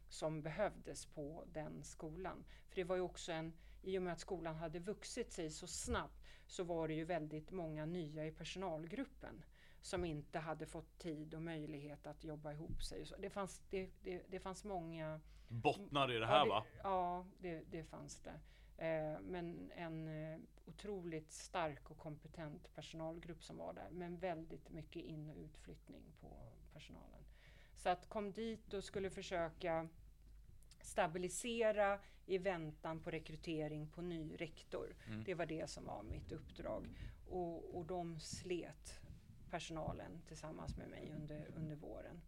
som behövdes på den skolan. För det var ju också en, i och med att skolan hade vuxit sig så snabbt så var det ju väldigt många nya i personalgruppen som inte hade fått tid och möjlighet att jobba ihop sig. Så det, fanns, det, det, det fanns många
Bottnar i det här
ja,
va?
Ja, det, det fanns det. Eh, men en eh, otroligt stark och kompetent personalgrupp som var där. Men väldigt mycket in och utflyttning på personalen. Så att kom dit och skulle försöka stabilisera i väntan på rekrytering på ny rektor.
Mm.
Det var det som var mitt uppdrag. Och, och de slet personalen tillsammans med mig under, under våren.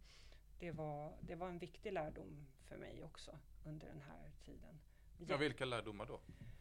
Det var, det var en viktig lärdom för mig också under den här tiden.
Ja, vilka lärdomar då?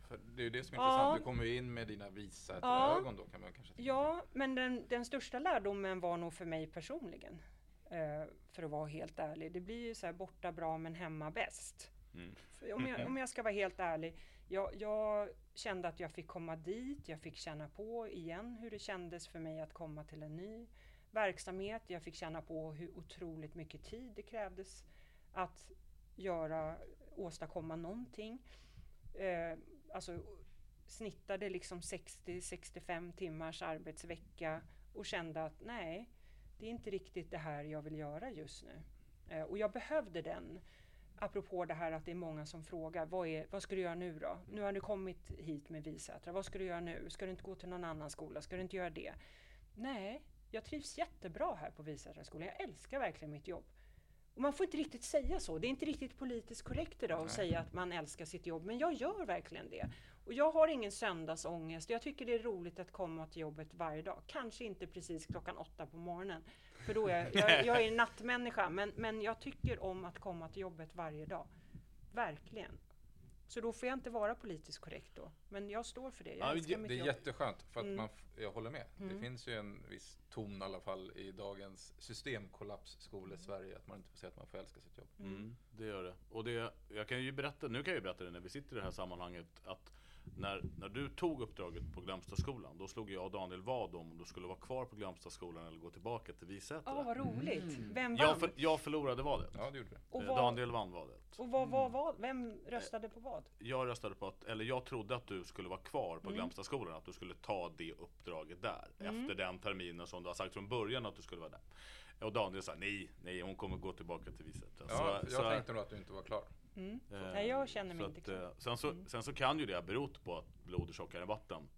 För det är ju det som är
Ja.
intressant. Du kommer ju in med dina visa
Ja.
ögon då kan man kanske tänka.
Ja, men den, den största lärdomen var nog för mig personligen. Eh, för att vara helt ärlig. Det blir ju så här borta bra men hemma bäst.
Mm.
Om jag, om jag ska vara helt ärlig. Jag, jag kände att jag fick komma dit. Jag fick känna på igen hur det kändes för mig att komma till en ny verksamhet. Jag fick känna på hur otroligt mycket tid det krävdes att göra, åstadkomma någonting. Eh, alltså snittade liksom 60-65 timmars arbetsvecka och kände att nej, det är inte riktigt det här jag vill göra just nu. Eh, och jag behövde den. Apropå det här att det är många som frågar, vad, är, vad ska du göra nu då? Nu har du kommit hit med Visätra, vad ska du göra nu? Ska du inte gå till någon annan skola? Ska du inte göra det? Nej, jag trivs jättebra här på Visätraskolan. Jag älskar verkligen mitt jobb. Och man får inte riktigt säga så. Det är inte riktigt politiskt korrekt idag att
Nej.
säga att man älskar sitt jobb, men jag gör verkligen det. Och jag har ingen söndagsångest. Jag tycker det är roligt att komma till jobbet varje dag. Kanske inte precis klockan åtta på morgonen, för då är jag, jag, jag är en nattmänniska. Men, men jag tycker om att komma till jobbet varje dag. Verkligen. Så då får jag inte vara politiskt korrekt då. Men jag står för det. Jag
Ja, det
mitt
Det är
jobb.
jätteskönt för att
Mm.
man, jag håller med. Det
Mm.
finns ju en viss ton i alla fall i dagens systemkollapsskole Sverige att man inte får säga att man får älska sitt jobb.
Mm, det gör det. Och det, jag kan ju berätta, nu kan jag ju berätta det när vi sitter i det här sammanhanget att när, när du tog uppdraget på Glömstaskolan, då slog jag och Daniel vad om du skulle vara kvar på Glömstaskolan eller gå tillbaka till Visätra.
Ja, vad roligt.
Mm.
Vem vann?
jag, för, jag förlorade vadet.
Ja, det gjorde det.
och
Eh,
vad,
Daniel vann vadet.
och vad, vad, vad, vem röstade på vad?
Jag röstade på att, eller jag trodde att du skulle vara kvar på
Mm.
Glömstaskolan, att du skulle ta det uppdraget där.
Mm.
Efter den terminen som du har sagt från början att du skulle vara där. Och Daniel sa nej, nej hon kommer gå tillbaka till Visätra.
Ja,
Så-
jag
så-
tänkte nog att du inte var klar.
Mm.
Eh,
Nej, jag känner mig
så
inte
att,
klar.
eh, Sen så,
Mm.
sen så kan ju det ha berott på att blod är tjockare än vatten.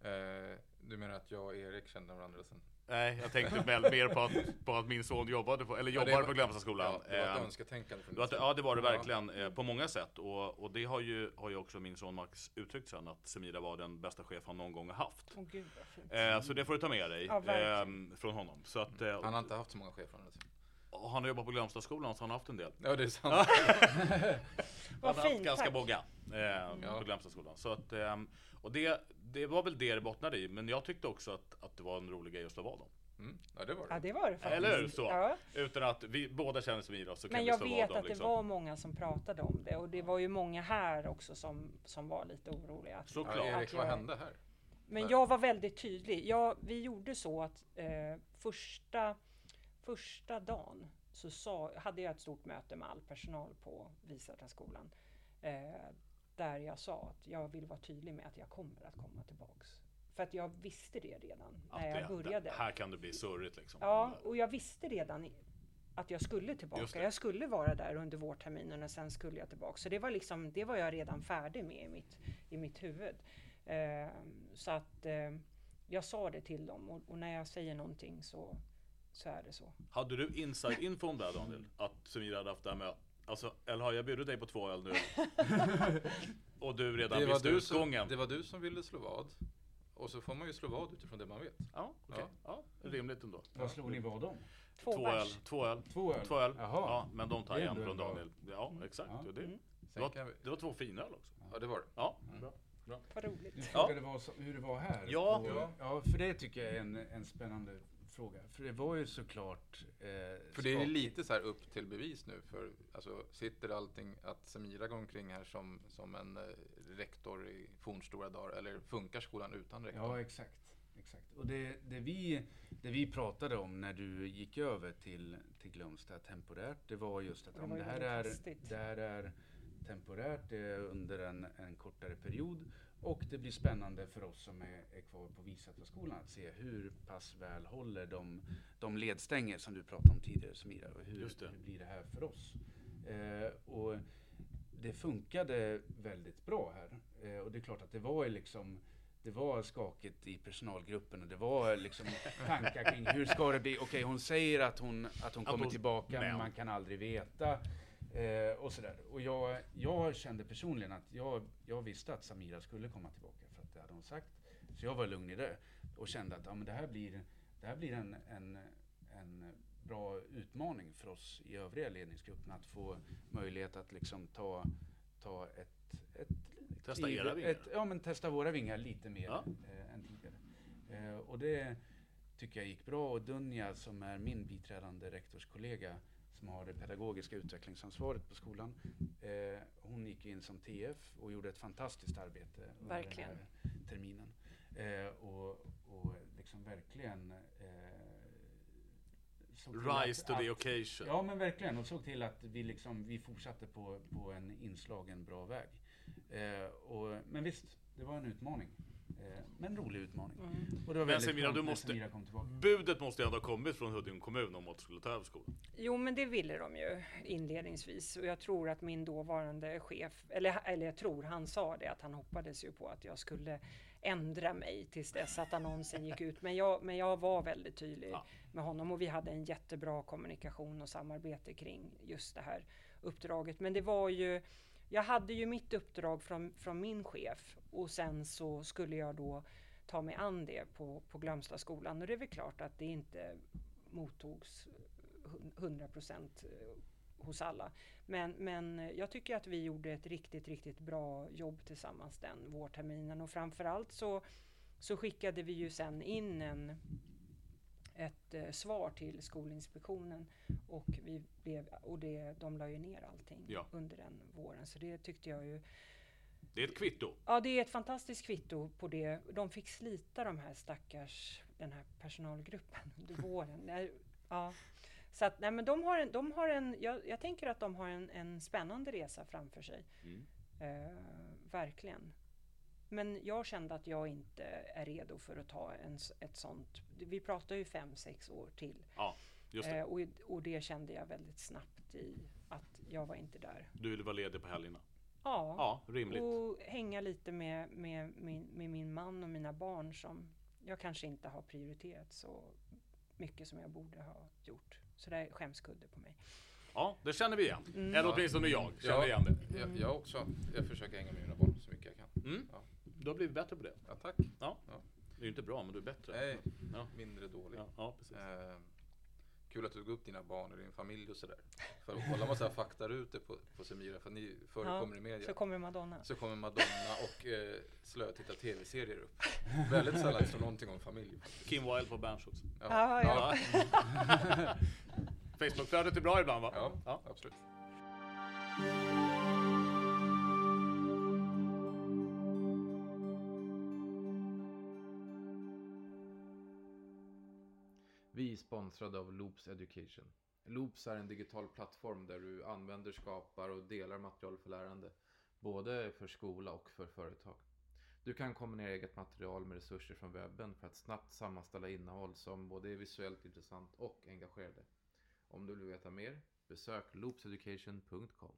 Eh, du menar att jag och Erik kände varandra sen?
Nej, jag tänkte väl mer på att, på att min son jobbade på, eller
Ja,
jobbar
var-
på Glömstaskolan.
Ja, det var ett
Eh,
önsketänkande från
att- ja det var det
Ja.
verkligen eh, på många sätt och, och det har ju, har ju också min son Max uttryckt sen att Semira var den bästa chef han någon gång har haft.
Åh gud vad fint.
Eh, så det får du ta med dig
Ja, verkligen.
eh, från honom. Så att, eh,
Han har inte haft så många chefer annars.
Och han har jobbat på Glömstaskolan så han har haft en del.
Ja, det är sant.
Vad
han har haft
fint,
ganska många eh,
Ja.
på Glömstaskolan. Så att, eh, och det, det var väl det det bottnade i. Men jag tyckte också att, att det var en rolig grej att slå vad om.
Mm. Ja, det var det.
Ja, det var det faktiskt.
Eller hur? Så.
Ja.
Utan att vi båda känner Semira så kan
Men
vi
jag
slå
vet att
Liksom.
det var många som pratade om det och det var ju många här också som, som var lite oroliga. Att,
Såklart.
Ja,
att
Erik, vad
jag-
hände här?
Men jag var väldigt tydlig. Jag, vi gjorde så att eh, första, första dagen så sa, hade jag ett stort möte med all personal på Visätraskolan. Eh, där jag sa att jag vill vara tydlig med att jag kommer att komma tillbaks. För att jag visste det redan
Att
när jag
det-
började.
Det, här kan det bli surrigt liksom.
Ja, och jag visste redan att jag skulle tillbaka. Jag skulle vara där under vårterminen och sen skulle jag tillbaka. Så det var liksom, det var jag redan färdig med i mitt, i mitt huvud. Eh, så att eh, jag sa det till dem och, och när jag säger någonting så, så är det så.
Hade du inside info om det här Daniel? Att Semira hade haft det här med Alltså, eller har jag bjudit dig på två öl nu? och du redan
Det var,
visste
du som,
utgången?
det var du som ville slå vad. Och så får man ju slå vad utifrån det man vet.
Ja, okej. Ja. rimligt ändå.
Vad slog ni vad om?
Två,
Två öl, två öl.
Två öl?
Två öl.
Jaha.
Ja, men de tar igen
ändå
från
bra.
Daniel. Ja, exakt.
Ja.
Det,
Mm.
det, var, det var två fina öl också.
ja, det var det.
Ja,
Mm.
bra.
Vad roligt.
Du
Ja.
frågade vad, som- hur det var här.
Ja.
Och,
Ja.
ja, för det tycker jag är en, en spännande fråga. För det var ju såklart... Eh,
För det är lite så här upp till bevis nu. För alltså, sitter allting att Semira går omkring här som, som en eh, rektor i fornstora dagar? Eller funkar skolan utan rektor?
Ja, exakt. exakt. Och det, det, vi, det vi pratade om när du gick över till, till Glömsta temporärt, det var just att
Det
om det här är, det här är temporärt, det är under en, en kortare period och det blir spännande för oss som är, är kvar på Visätraskolan att se hur pass väl håller de, de ledstänger som du pratade om tidigare Samira. Och hur,
Just det.
hur blir det här för oss? Eh, och det funkade väldigt bra här. Eh, och det är klart att det var liksom det var skakigt i personalgruppen och det var liksom tankar kring hur ska det bli? Okej, hon säger att hon, att hon kommer tillbaka, men. man kan aldrig veta. Eh, och sådär. Och jag, jag kände personligen att jag, jag visste att Samira skulle komma tillbaka, för att det hade hon sagt. Så jag var lugn i det och kände att ja, men det här blir, det här blir en, en, en bra utmaning för oss i övriga ledningsgruppen att få möjlighet att liksom ta, ta ett, ett
Testa
kliv-
era vingar.
Ett, ja, men testa våra vingar lite mer
Ja.
eh, än tidigare. Eh, och det tycker jag gick bra. Och Dunja som är min biträdande rektorskollega som har det pedagogiska utvecklingsansvaret på skolan. Eh, hon gick in som TF och gjorde ett fantastiskt arbete under
Verkligen.
den här terminen. Eh, och, och liksom verkligen eh, såg till
Rise
att-
to the
att-
occasion.
Ja men verkligen och såg till att vi, liksom, vi fortsatte på, på en inslagen bra väg. Eh, och, men visst, det var en utmaning. Eh, men rolig utmaning.
Mm.
Och det var
Men Semira, du måste-
Semira kom tillbaka.
Budet måste ju ändå ha kommit från Huddinge kommun om att du skulle ta över skolan.
Jo, men det ville de ju inledningsvis och jag tror att min dåvarande chef, eller, eller jag tror han sa det, att han hoppades ju på att jag skulle ändra mig tills dess att annonsen gick ut. Men jag, men jag var väldigt tydlig
Ja.
med honom och vi hade en jättebra kommunikation och samarbete kring just det här uppdraget. Men det var ju, jag hade ju mitt uppdrag från, från min chef och sen så skulle jag då ta mig an det på, på Glömstaskolan och det är väl klart att det inte mottogs 100 procent eh, hos alla. Men, men eh, jag tycker att vi gjorde ett riktigt, riktigt bra jobb tillsammans den vårterminen och framförallt så, så skickade vi ju sen in en, ett eh, svar till Skolinspektionen och, vi blev, och det, de la ju ner allting
Ja.
under den våren. Så det tyckte jag ju
Det är ett kvitto.
Ja, det är ett fantastiskt kvitto på det. De fick slita de här stackars, den här personalgruppen under våren. Ja. Så att, nej men de har en, de har en jag, jag tänker att de har en, en spännande resa framför sig.
Mm.
Eh, verkligen. Men jag kände att jag inte är redo för att ta en, ett sånt. Vi pratar ju fem, sex år till.
Ja, just det.
Eh, och, och det kände jag väldigt snabbt i att jag var inte där.
Du ville vara ledig på helgerna.
Ja,
Ja, rimligt.
och hänga lite med, med, min, med min man och mina barn som jag kanske inte har prioriterat så mycket som jag borde ha gjort. Så det är skämskudde på mig.
Ja, det känner vi igen.
Mm.
Eller åtminstone jag känner
Ja.
igen det.
Jag, jag också. Jag försöker hänga med mina barn så mycket jag kan.
Mm.
Ja.
Du har blivit bättre på det.
Ja, tack.
Det är ju inte bra, men du är bättre.
Nej,
Ja.
mindre dålig.
Ja, ja precis.
Eh, kul att du tog upp dina barn och din familj och sådär. För att hålla massa faktarutor på, på Semira, för ni förekommer i media.
Så kommer Madonna.
Så kommer Madonna och eh, slötitta tv-serier upp. Väldigt sällan står någonting om familj.
Kim Wilde på Berns också.
Ja, ja.
Ja. Facebookflödet är bra ibland va?
ja,
Ja.
absolut. Vi är sponsrade av Loops Education. Loops är en digital plattform där du använder, skapar och delar material för lärande. Både för skola och för företag. Du kan kombinera eget material med resurser från webben för att snabbt sammanställa innehåll som både är visuellt intressant och engagerande. Om du vill veta mer, besök loopseducation.com.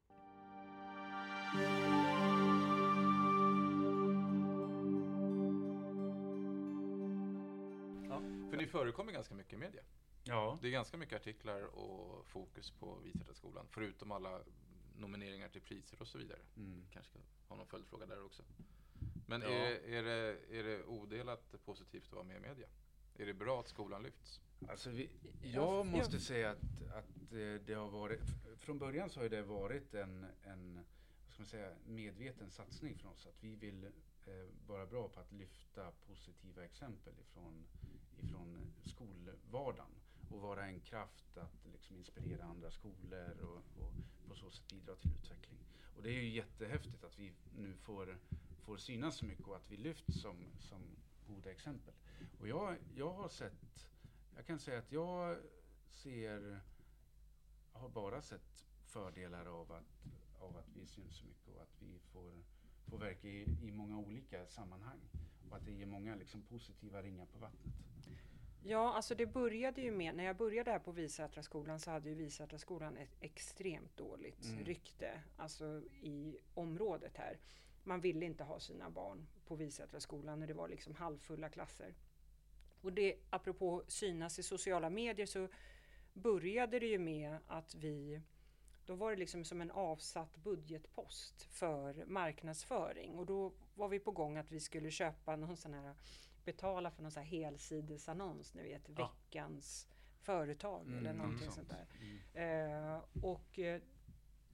För ni förekommer ganska mycket i media.
Ja,
Det är ganska mycket artiklar och fokus på Visättarskolan. Förutom alla nomineringar till priser och så vidare.
mm.
Kanske ska ha någon följdfråga där också. Men
Ja.
är, är, det, är det odelat positivt att vara med i media? Är det bra att skolan lyfts?
Alltså vi,
Ja,
jag måste säga att, att eh, det har varit, från början så har det varit en, en vad ska man säga, medveten satsning från oss. Att vi vill Eh, vara bra på att lyfta positiva exempel ifrån, ifrån skolvardagen. Och vara en kraft att liksom inspirera andra skolor och, och på så sätt bidra till utveckling. Och det är ju jättehäftigt att vi nu får, får synas så mycket och att vi lyfts som, som goda exempel. Och jag, jag har sett jag kan säga att jag ser, har bara sett fördelar av att, av att vi syns så mycket och att vi får, får verka i, i många olika sammanhang. Och att det ger många liksom, positiva ringar på vattnet.
Ja, alltså det började ju med, när jag började här på Visätraskolan så hade ju Visätraskolan ett extremt dåligt
Mm.
rykte, alltså i området här. Man ville inte ha sina barn på Visätraskolan och det var liksom halvfulla klasser. Och det, apropå synas i sociala medier så började det ju med att vi då var det liksom som en avsatt budgetpost för marknadsföring och då var vi på gång att vi skulle köpa någon sån här betala för någon sån här helsidesannons, ni vet
Ja.
veckans företag
Mm,
eller någonting
sånt.
sånt där. Eh, och eh,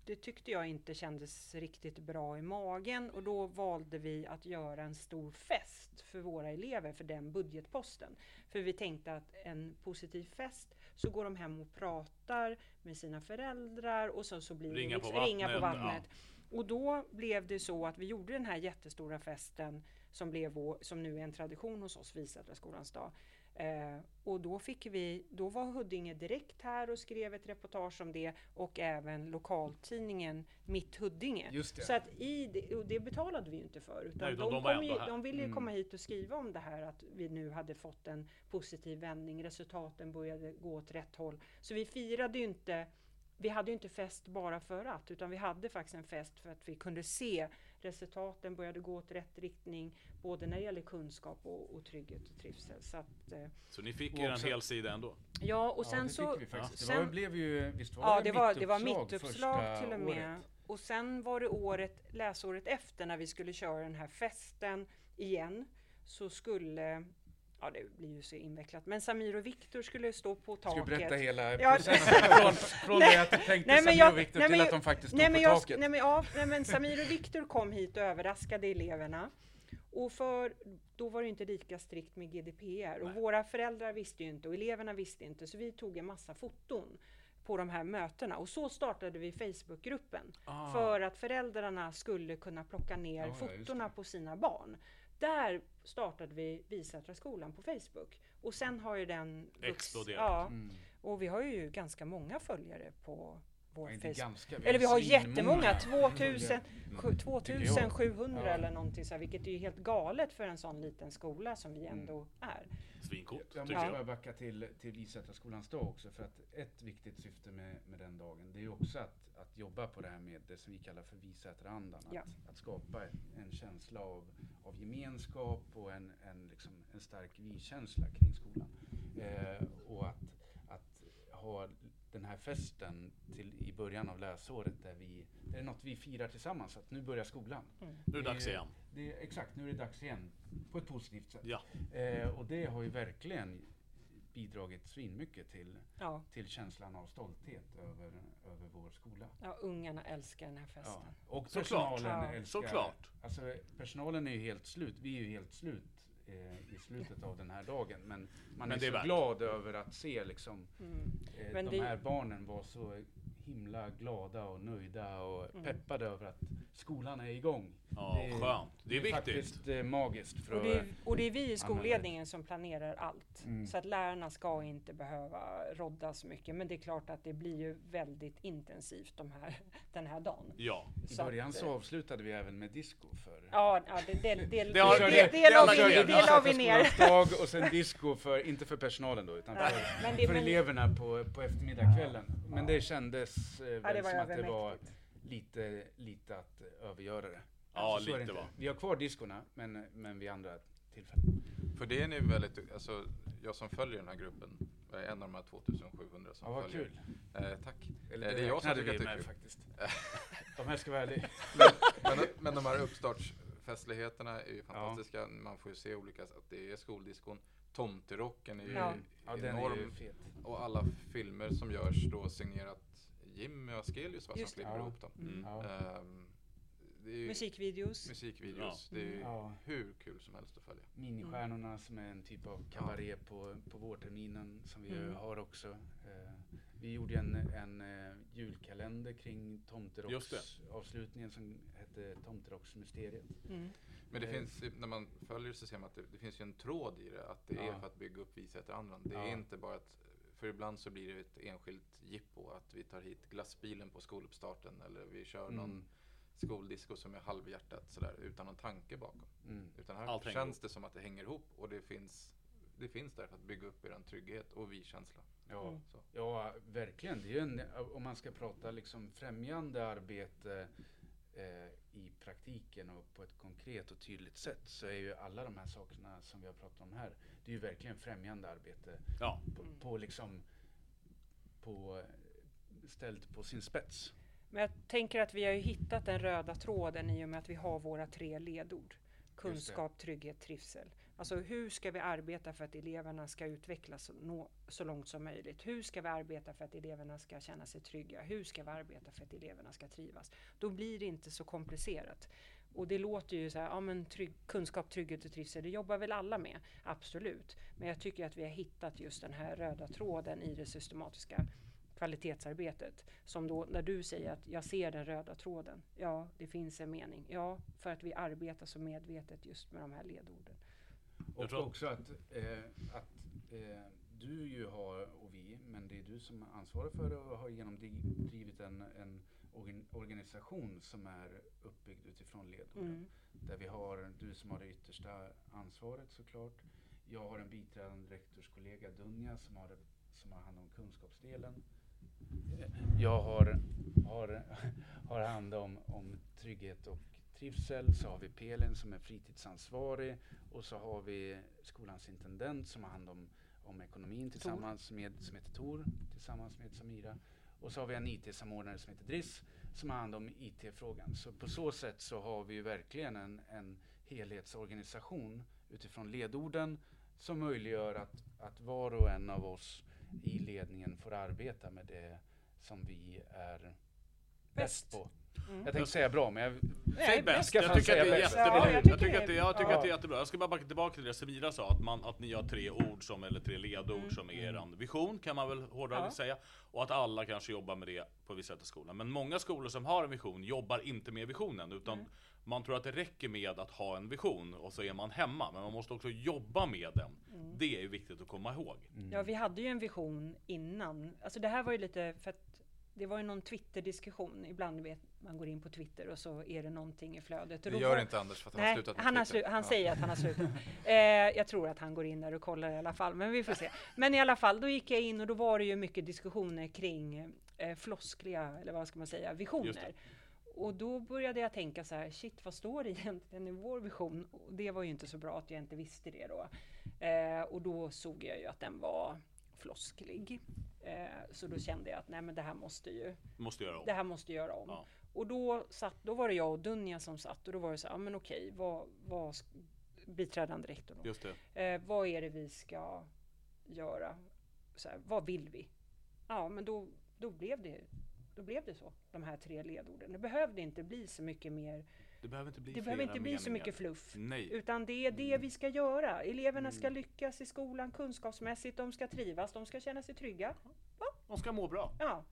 det tyckte jag inte kändes riktigt bra i magen och då valde vi att göra en stor fest för våra elever för den budgetposten. För vi tänkte att en positiv fest så går de hem och pratar med sina föräldrar och så, så blir
Ringa
det
på
liksom, ringa på
vattnet,
vattnet. Och då blev det så att vi gjorde den här jättestora festen som, blev vår, som nu är en tradition hos oss, Visätraskolans dag. Eh, och då fick vi, då var Huddinge direkt här och skrev ett reportage om det och även lokaltidningen Mitt Huddinge.
Just det.
Så att i det, och det betalade vi ju inte för. Utan
Nej,
de,
de
kom ju, de ville ju
Mm.
komma hit och skriva om det här att vi nu hade fått en positiv vändning. Resultaten började gå åt rätt håll. Så vi firade ju inte vi hade ju inte fest bara för att, utan vi hade faktiskt en fest för att vi kunde se resultaten började gå åt rätt riktning, både när det gäller kunskap och, och trygghet och trivsel. Så att, eh,
Så ni fick er en hel sida ändå?
ja, och sen
ja, det
så...
vi. Det
sen-
var, blev ju, visst var
Ja,
det,
det var, det var
mittuppslag
till och med.
året?
Och sen var det året, läsåret efter när vi skulle köra den här festen igen. Så skulle, ja det blir ju så invecklat, men Samir och Viktor skulle stå på
Ska
taket.
du berätta hela
Ja.
processen från, från det att du tänkte
Nej,
Samir
jag-
och Viktor till att de faktiskt stod
Nej
på
jag,
taket?
nej, men, ja, nej men Samir och Viktor kom hit och överraskade eleverna. Och för då var det inte lika strikt med GDPR och våra föräldrar visste ju inte och eleverna visste inte så vi tog en massa foton på de här mötena och så startade vi Facebookgruppen
Ah.
för att föräldrarna skulle kunna plocka ner
Ja, det.
på sina barn. Där startade vi Visätraskolan på Facebook och sen har ju den
Exploderat.
Ja,
Mm.
och vi har ju ganska många följare på vår Facebook.
ganska,
Eller vi har jättemånga,
följare.
2000, sju-
Tycker
2700
jag. Ja.
eller någonting så här, vilket är ju helt galet för en sån liten skola som vi
Mm.
ändå är.
Svincoolt,
Jag måste
jag.
bara backa till, till Visätrarskolans dag också för att ett viktigt syfte med, med den dagen det är också att, att jobba på det här med det som vi kallar för Visätraandan. Att,
Ja.
att skapa en känsla av, av gemenskap och en, en, liksom, en stark vi-känsla kring skolan. Eh, och att, att ha den här festen till, i början av läsåret där vi, det är något vi firar tillsammans, att nu börjar skolan.
Nu är det dags igen.
Det, exakt, nu är det dags igen. På ett positivt sätt.
Ja.
Eh, och det har ju verkligen bidragit svinmycket till,
Ja,
till känslan av stolthet över, över vår skola.
ja ungarna älskar den här
Ja.
festen.
Och
Såklart.
personalen
Ja.
älskar...
Såklart.
Alltså personalen är ju helt slut. Vi är ju helt slut eh, i slutet av den här dagen. Men man
Men
är
det är
så
värt.
glad över att se liksom
Mm.
eh, de
det-
här barnen var så himla glada och nöjda och
Mm.
peppade över att skolan är igång.
Ja, skönt. Det är viktigt.
faktiskt eh, magiskt. För
Och det, är, och det är vi i skolledningen som planerar allt.
Mm.
Så att lärarna ska inte behöva rodda så mycket. Men det är klart att det blir ju väldigt intensivt de här, den här dagen.
Ja.
I
Så
början
att,
så
eh,
avslutade vi även med disco för
Ja, ja det, det, det, det,
Det har-
det,
det-
det,
det
la vi,
körde.
det la vi ner.
Dag och sen disco för, inte för personalen då, utan
Nej,
för,
men det-
för
men-
eleverna på, på eftermiddagskvällen. Men det kändes eh,
Ja,
väl
det
som att det var
övermäktigt.
Lite, lite att övergöra det.
Ja,
Så är det
lite va.
Vi har kvar diskorna, men, men vid andra tillfällen.
För det är ni väldigt, alltså jag som följer den här gruppen, jag är en av de här 2700 som
Ja, vad
följer.
kul.
Eh, tack.
Eller
Eh, det är jag som tycker att det är kul.
faktiskt. De här ska vara ärliga.
Men, men de här uppstartsfestligheterna är ju fantastiska. Man får ju se olika, att det är skoldiskon. Tomterocken är ju
Ja.
Ja, den är
enorm.
ju.
Och alla filmer som görs då signerat Jimmy Askelius va, som klipper
Ja.
ihop dem.
Mm.
Ehm, är ju
Musikvideos.
musikvideos.
Ja.
Det är ju
Ja.
hur kul som helst att följa.
Ministjärnorna som är en typ av kabaré på, på vårterminen som vi
Mm.
har också. Eh, vi gjorde en, en eh, julkalender kring
Just
Tomterocks avslutningen som hette Tomterocksmysteriet.
Mm.
Men det
Eh.
finns, när man följer så ser man att det, det finns ju en tråd i det. Att det är
Ja.
för att bygga upp Visäterandan. Det är inte bara att, för ibland så blir det ett enskilt jippo. Att vi tar hit glassbilen på skoluppstarten. Eller vi kör någon
Mm.
skoldisco som är halvhjärtat sådär. Utan någon tanke bakom.
Mm.
Utan här
Allt
känns det som att det hänger ihop. Och det finns, det finns där för att bygga upp er trygghet och vi-känsla.
Ja,
Mm.
Ja, verkligen. Det är ju en, om man ska prata liksom främjande arbete eh, i praktiken och på ett konkret och tydligt sätt så är ju alla de här sakerna som vi har pratat om här, det är ju verkligen främjande arbete
Ja.
på, på liksom på, ställt på sin spets.
Men jag tänker att vi har ju hittat den röda tråden i och med att vi har våra tre ledord. Kunskap, trygghet, trivsel. Alltså hur ska vi arbeta för att eleverna ska utvecklas nå så långt som möjligt? Hur ska vi arbeta för att eleverna ska känna sig trygga? Hur ska vi arbeta för att eleverna ska trivas? Då blir det inte så komplicerat. Och det låter ju så här, ja men trygg, kunskap, trygghet och trivsel, det jobbar väl alla med? Absolut. Men jag tycker att vi har hittat just den här röda tråden i det systematiska kvalitetsarbetet. Som då när du säger att jag ser den röda tråden. Ja, det finns en mening. Ja, för att vi arbetar så medvetet just med de här ledorden.
Och också att, eh, att eh, du ju har, och vi, men det är du som ansvarar för det och har genomdrivit en, en organ, organisation som är uppbyggd utifrån ledorden.
Mm.
Där vi har du som har det yttersta ansvaret såklart. Jag har en biträdande rektorskollega Dunja som har, som har hand om kunskapsdelen. Jag har, har, har hand om, om trygghet och trivsel. Så har vi Pelin som är fritidsansvarig och så har vi skolans intendent som har hand om, om ekonomin tillsammans med, som heter Tor tillsammans med Samira. Och så har vi en IT-samordnare som heter Driss som har hand om IT-frågan. Så på så sätt så har vi ju verkligen en, en helhetsorganisation utifrån ledorden som möjliggör att, att var och en av oss i ledningen får arbeta med det som vi är bäst
Bäst.
på.
Mm.
Jag tänkte säga bra, men jag
Nej,
Bäst. Jag
fan
tycker att det är
bäst.
jättebra.
Ja, jag
jag,
tycker
tycker att det, jag tycker att det är
Ja.
jättebra. Jag ska bara backa tillbaka till det Samira sa, att, man, att ni har tre ord som, eller tre ledord
Mm.
som är er vision, kan man väl hårdraget
Ja.
säga. Och att alla kanske jobbar med det på vissa sätt i skolan. Men många skolor som har en vision jobbar inte med visionen, utan
Mm.
man tror att det räcker med att ha en vision och så är man hemma. Men man måste också jobba med den.
Mm.
Det är ju viktigt att komma ihåg.
Ja, vi hade ju en vision innan. Alltså det här var ju lite för att det var ju någon Twitter-diskussion. Ibland vet man går in på Twitter och så är det någonting i flödet.
Det gör
var-
inte Anders för att han har
Nej,
slutat med
han, har
Twitter.
slu- han
Ja.
säger att han har slutat. eh, jag tror att han går in där och kollar i alla fall, men vi får se. Men i alla fall, då gick jag in och då var det ju mycket diskussioner kring eh, floskliga, eller vad ska man säga, visioner. Och då började jag tänka så här, shit vad står det egentligen i vår vision? Och det var ju inte så bra att jag inte visste det då. Eh, och då såg jag ju att den var flosklig. Eh, så då kände jag att nej men det här måste ju
Måste göra om.
det här måste göra om.
Ja.
Och då, satt, då var det jag och Dunja som satt och då var det så här, ja men okej, vad, vad biträdande rektor då.
Just det.
Eh, vad är det vi ska göra? Så här, vad vill vi? Ja, men då, då, blev det, då blev det så, de här tre ledorden. Det behövde inte bli så mycket mer,
Det behöver inte bli
det behöver inte bli så mycket fluff.
Nej.
Utan det är det vi ska göra. Eleverna ska
Mm.
lyckas i skolan kunskapsmässigt, de ska trivas, de ska känna sig trygga.
De ska må bra.
Ja,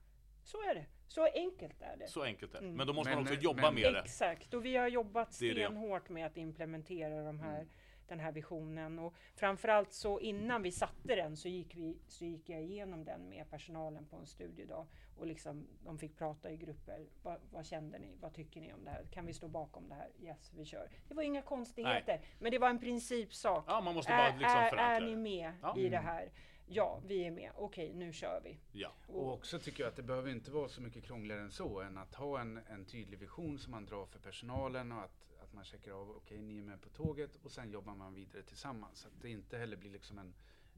så är det. Så enkelt är det.
Så enkelt är det.
Mm.
Men då måste
Men-
man också jobba
men-
med det.
Exakt, och vi har jobbat stenhårt med att implementera de här,
Mm.
Den här visionen. Och framförallt så innan vi satte den så gick, vi, så gick jag igenom den med personalen på en studiedag. Och liksom, de fick prata i grupper. Vad, vad kände ni? Vad tycker ni om det här? Kan vi stå bakom det här? Yes, vi kör. Det var inga konstigheter, men det var en principsak.
Ja, man måste
är,
bara liksom
är, är ni med
Ja.
i det här? Ja, vi är med. Okej, nu kör vi.
Ja.
Och också tycker jag att det behöver inte vara så mycket krångligare än så, än att ha en, en tydlig vision som man drar för personalen och att man checkar av, okej ni är med på tåget och sen jobbar man vidare tillsammans. Så att det inte heller blir liksom en,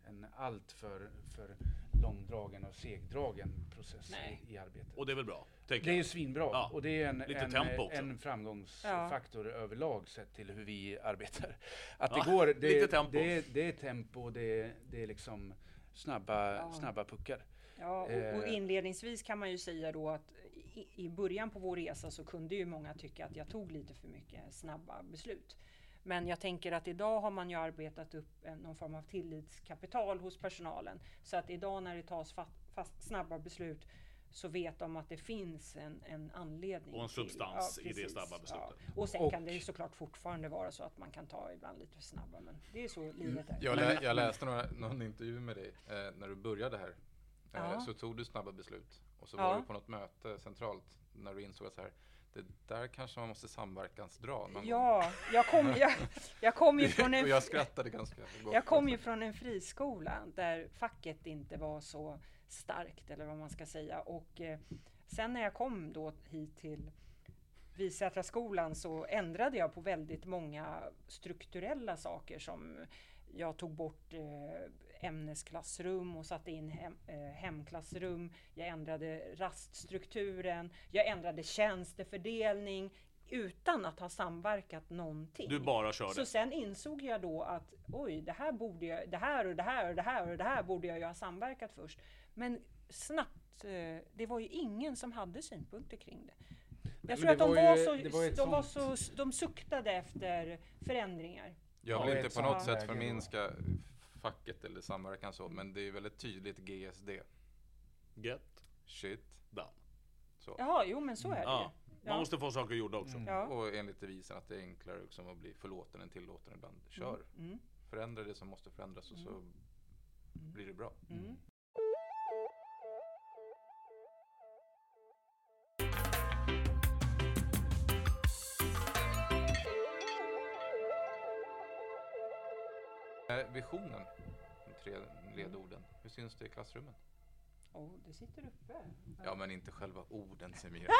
en allt för, för långdragen och segdragen process i, i arbetet.
Och det är väl bra?
Det är
jag.
ju svinbra
Ja.
och det är en,
Lite
en, en framgångsfaktor överlag sett till hur vi arbetar. Att
Ja,
det går, det,
lite tempo.
Det, är- det är tempo och det, är- det är liksom snabba,
Ja.
snabba puckar.
Ja, och, och
Eh.
inledningsvis kan man ju säga då att i, i början på vår resa så kunde ju många tycka att jag tog lite för mycket snabba beslut. Men jag tänker att idag har man ju arbetat upp en, någon form av tillitskapital hos personalen. Så att idag när det tas fast, fast snabba beslut så vet de att det finns en, en anledning.
Och en
till-
substans i det snabba beslutet.
Och sen
Och-
kan det ju såklart fortfarande vara så att man kan ta ibland lite för snabba. Men det är så livet är.
Jag, lä, jag läste några, någon intervju med dig eh, när du började här. Eh,
Ja.
Så tog du snabba beslut. Och så
Ja.
var du på något möte centralt när du insåg att så här, det där kanske man måste samverkansdra någon gång.
Ja, jag kom, jag, jag kom ju från en
jag skrattade ganska gott.
Jag kom ju från en friskola där facket inte var så starkt eller vad man ska säga. Och eh, sen när jag kom då hit till Visätraskolan så ändrade jag på väldigt många strukturella saker som jag tog bort eh, ämnesklassrum och satte in hem, eh, hemklassrum. Jag ändrade raststrukturen. Jag ändrade tjänstefördelning utan att ha samverkat någonting.
Du bara körde.
Så sen insåg jag då att oj, det här borde jag, det här och det här och det här och det här borde jag ju ha samverkat först. Men snabbt, eh, det var ju ingen som hade synpunkter kring det. Jag tror att de
var
var,
ju-
så,
var
de var
sånt-
så, de suktade efter förändringar.
Jag
Ja,
vill inte på något sätt förminska facket eller samverkan så, men det är väldigt tydligt GSD.
Get
Shit.
done.
Så.
Jaha, jo men så är det
Ja.
ju.
Man
Ja.
måste få saker gjorda också.
Mm.
Ja.
Och enligt devisen att det är enklare liksom att bli förlåten än tillåten ibland. Kör.
Mm.
Förändra det som måste förändras och så
blir det bra.
Mm.
Eh, Visionen, de tre ledorden, hur syns det i klassrummen?
Oh, det sitter uppe.
Ja, men inte själva orden Semir.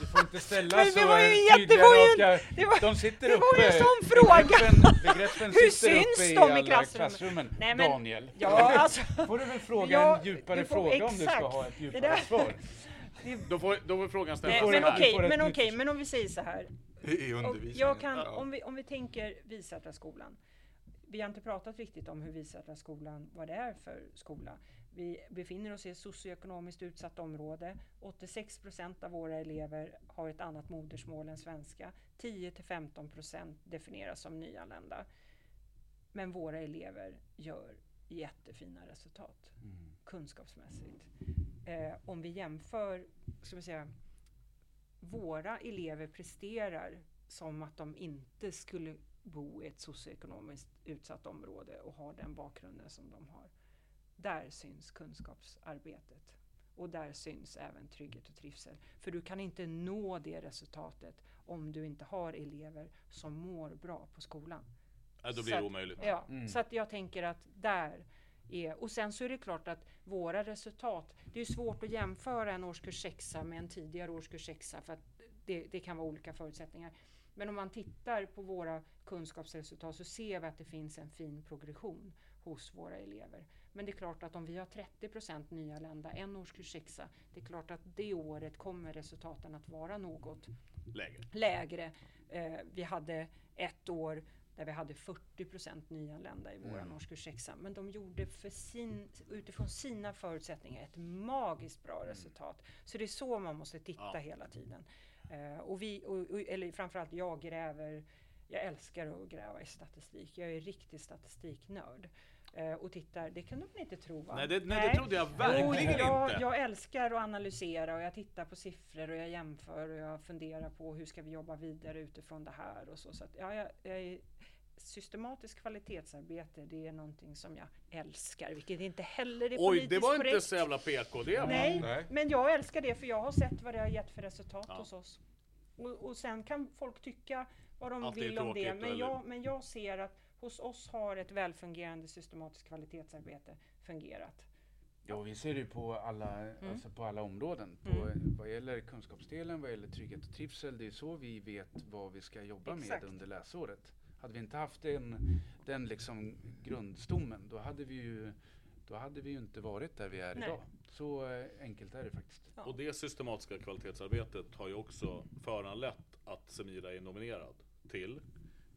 Du får inte ställa
Men det
så
var ju
tydliga
det var ju
raka-
det var-
De sitter
det
uppe.
var ju en sån fråga.
Begreppen, begreppen
Hur syns
i
de i
alla
klassrummen?
klassrummen.
Nej, men-
Daniel.
Ja, alltså.
får du väl fråga
Ja,
en djupare
får-
fråga om du ska
exakt.
ha ett
Det
djupare
där-
svar.
Då får, då får frågan ställas
men
en-
här.
okej, men okej, men om vi säger så här.
I
Och
undervisningen.
jag kan,
Ja.
om, vi, om vi tänker Visätraskolan. Vi har inte pratat riktigt om hur Visätraskolan, vad det är för skola. Vi befinner oss i ett socioekonomiskt utsatt område. 86 procent av våra elever har ett annat modersmål än svenska. 10 till 15 procent definieras som nyanlända. Men våra elever gör jättefina resultat kunskapsmässigt. Eh, om vi jämför, ska vi säga, våra elever presterar som att de inte skulle bo i ett socioekonomiskt utsatt område och ha den bakgrunden som de har. Där syns kunskapsarbetet. Och där syns även trygghet och trivsel. För du kan inte nå det resultatet om du inte har elever som mår bra på skolan.
Nej, då blir
Så
det
att-
omöjligt.
Ja,
Mm.
så att jag tänker att där är, och sen så är det klart att våra resultat, det är svårt att jämföra en årskurs sexa med en tidigare årskurs sexa för att det, det kan vara olika förutsättningar. Men om man tittar på våra kunskapsresultat så ser vi att det finns en fin progression hos våra elever. Men det är klart att om vi har 30 procent nyanlända, en årskurs sexa, det är klart att det året kommer resultaten att vara något
Läge.
lägre. Eh, vi hade ett år där vi hade 40 procent nyanlända i våran årskurs sexa. Men de gjorde sin, utifrån sina förutsättningar ett magiskt bra resultat. Så det är så man måste titta
Ja.
hela tiden. Eh, och vi, och, och, eller framförallt jag gräver, jag älskar att gräva i statistik. Jag är riktig statistiknörd. Eh, och tittar, det kunde man inte tro va?
Nej, det, nej, det trodde jag verkligen
jag,
inte.
Jag älskar att analysera och jag tittar på siffror och jag jämför och jag funderar på hur ska vi jobba vidare utifrån det här och så. så att, ja, jag, jag är, systematiskt kvalitetsarbete, det är någonting som jag älskar, vilket inte heller är
Oj,
politiskt
det var inte
korrekt.
så jävla PK det.
Nej,
Nej.
men jag älskar det för jag har sett vad det har gett för resultat
Ja.
hos oss. Och, och sen kan folk tycka vad de
är
vill om det, men jag, men jag ser att hos oss har ett välfungerande systematiskt kvalitetsarbete fungerat.
Ja, vi ser det ju på alla,
Mm.
alltså på alla områden. På, Vad gäller kunskapsdelen, vad gäller trygghet och trivsel. Det är så vi vet vad vi ska jobba
Exakt.
med under läsåret. Hade vi inte haft den, den liksom grundstommen, då hade vi ju då hade vi ju inte varit där vi är
Nej.
idag. Så eh, enkelt är det faktiskt.
Ja.
Och det systematiska kvalitetsarbetet har ju också föranlett att Semira är nominerad till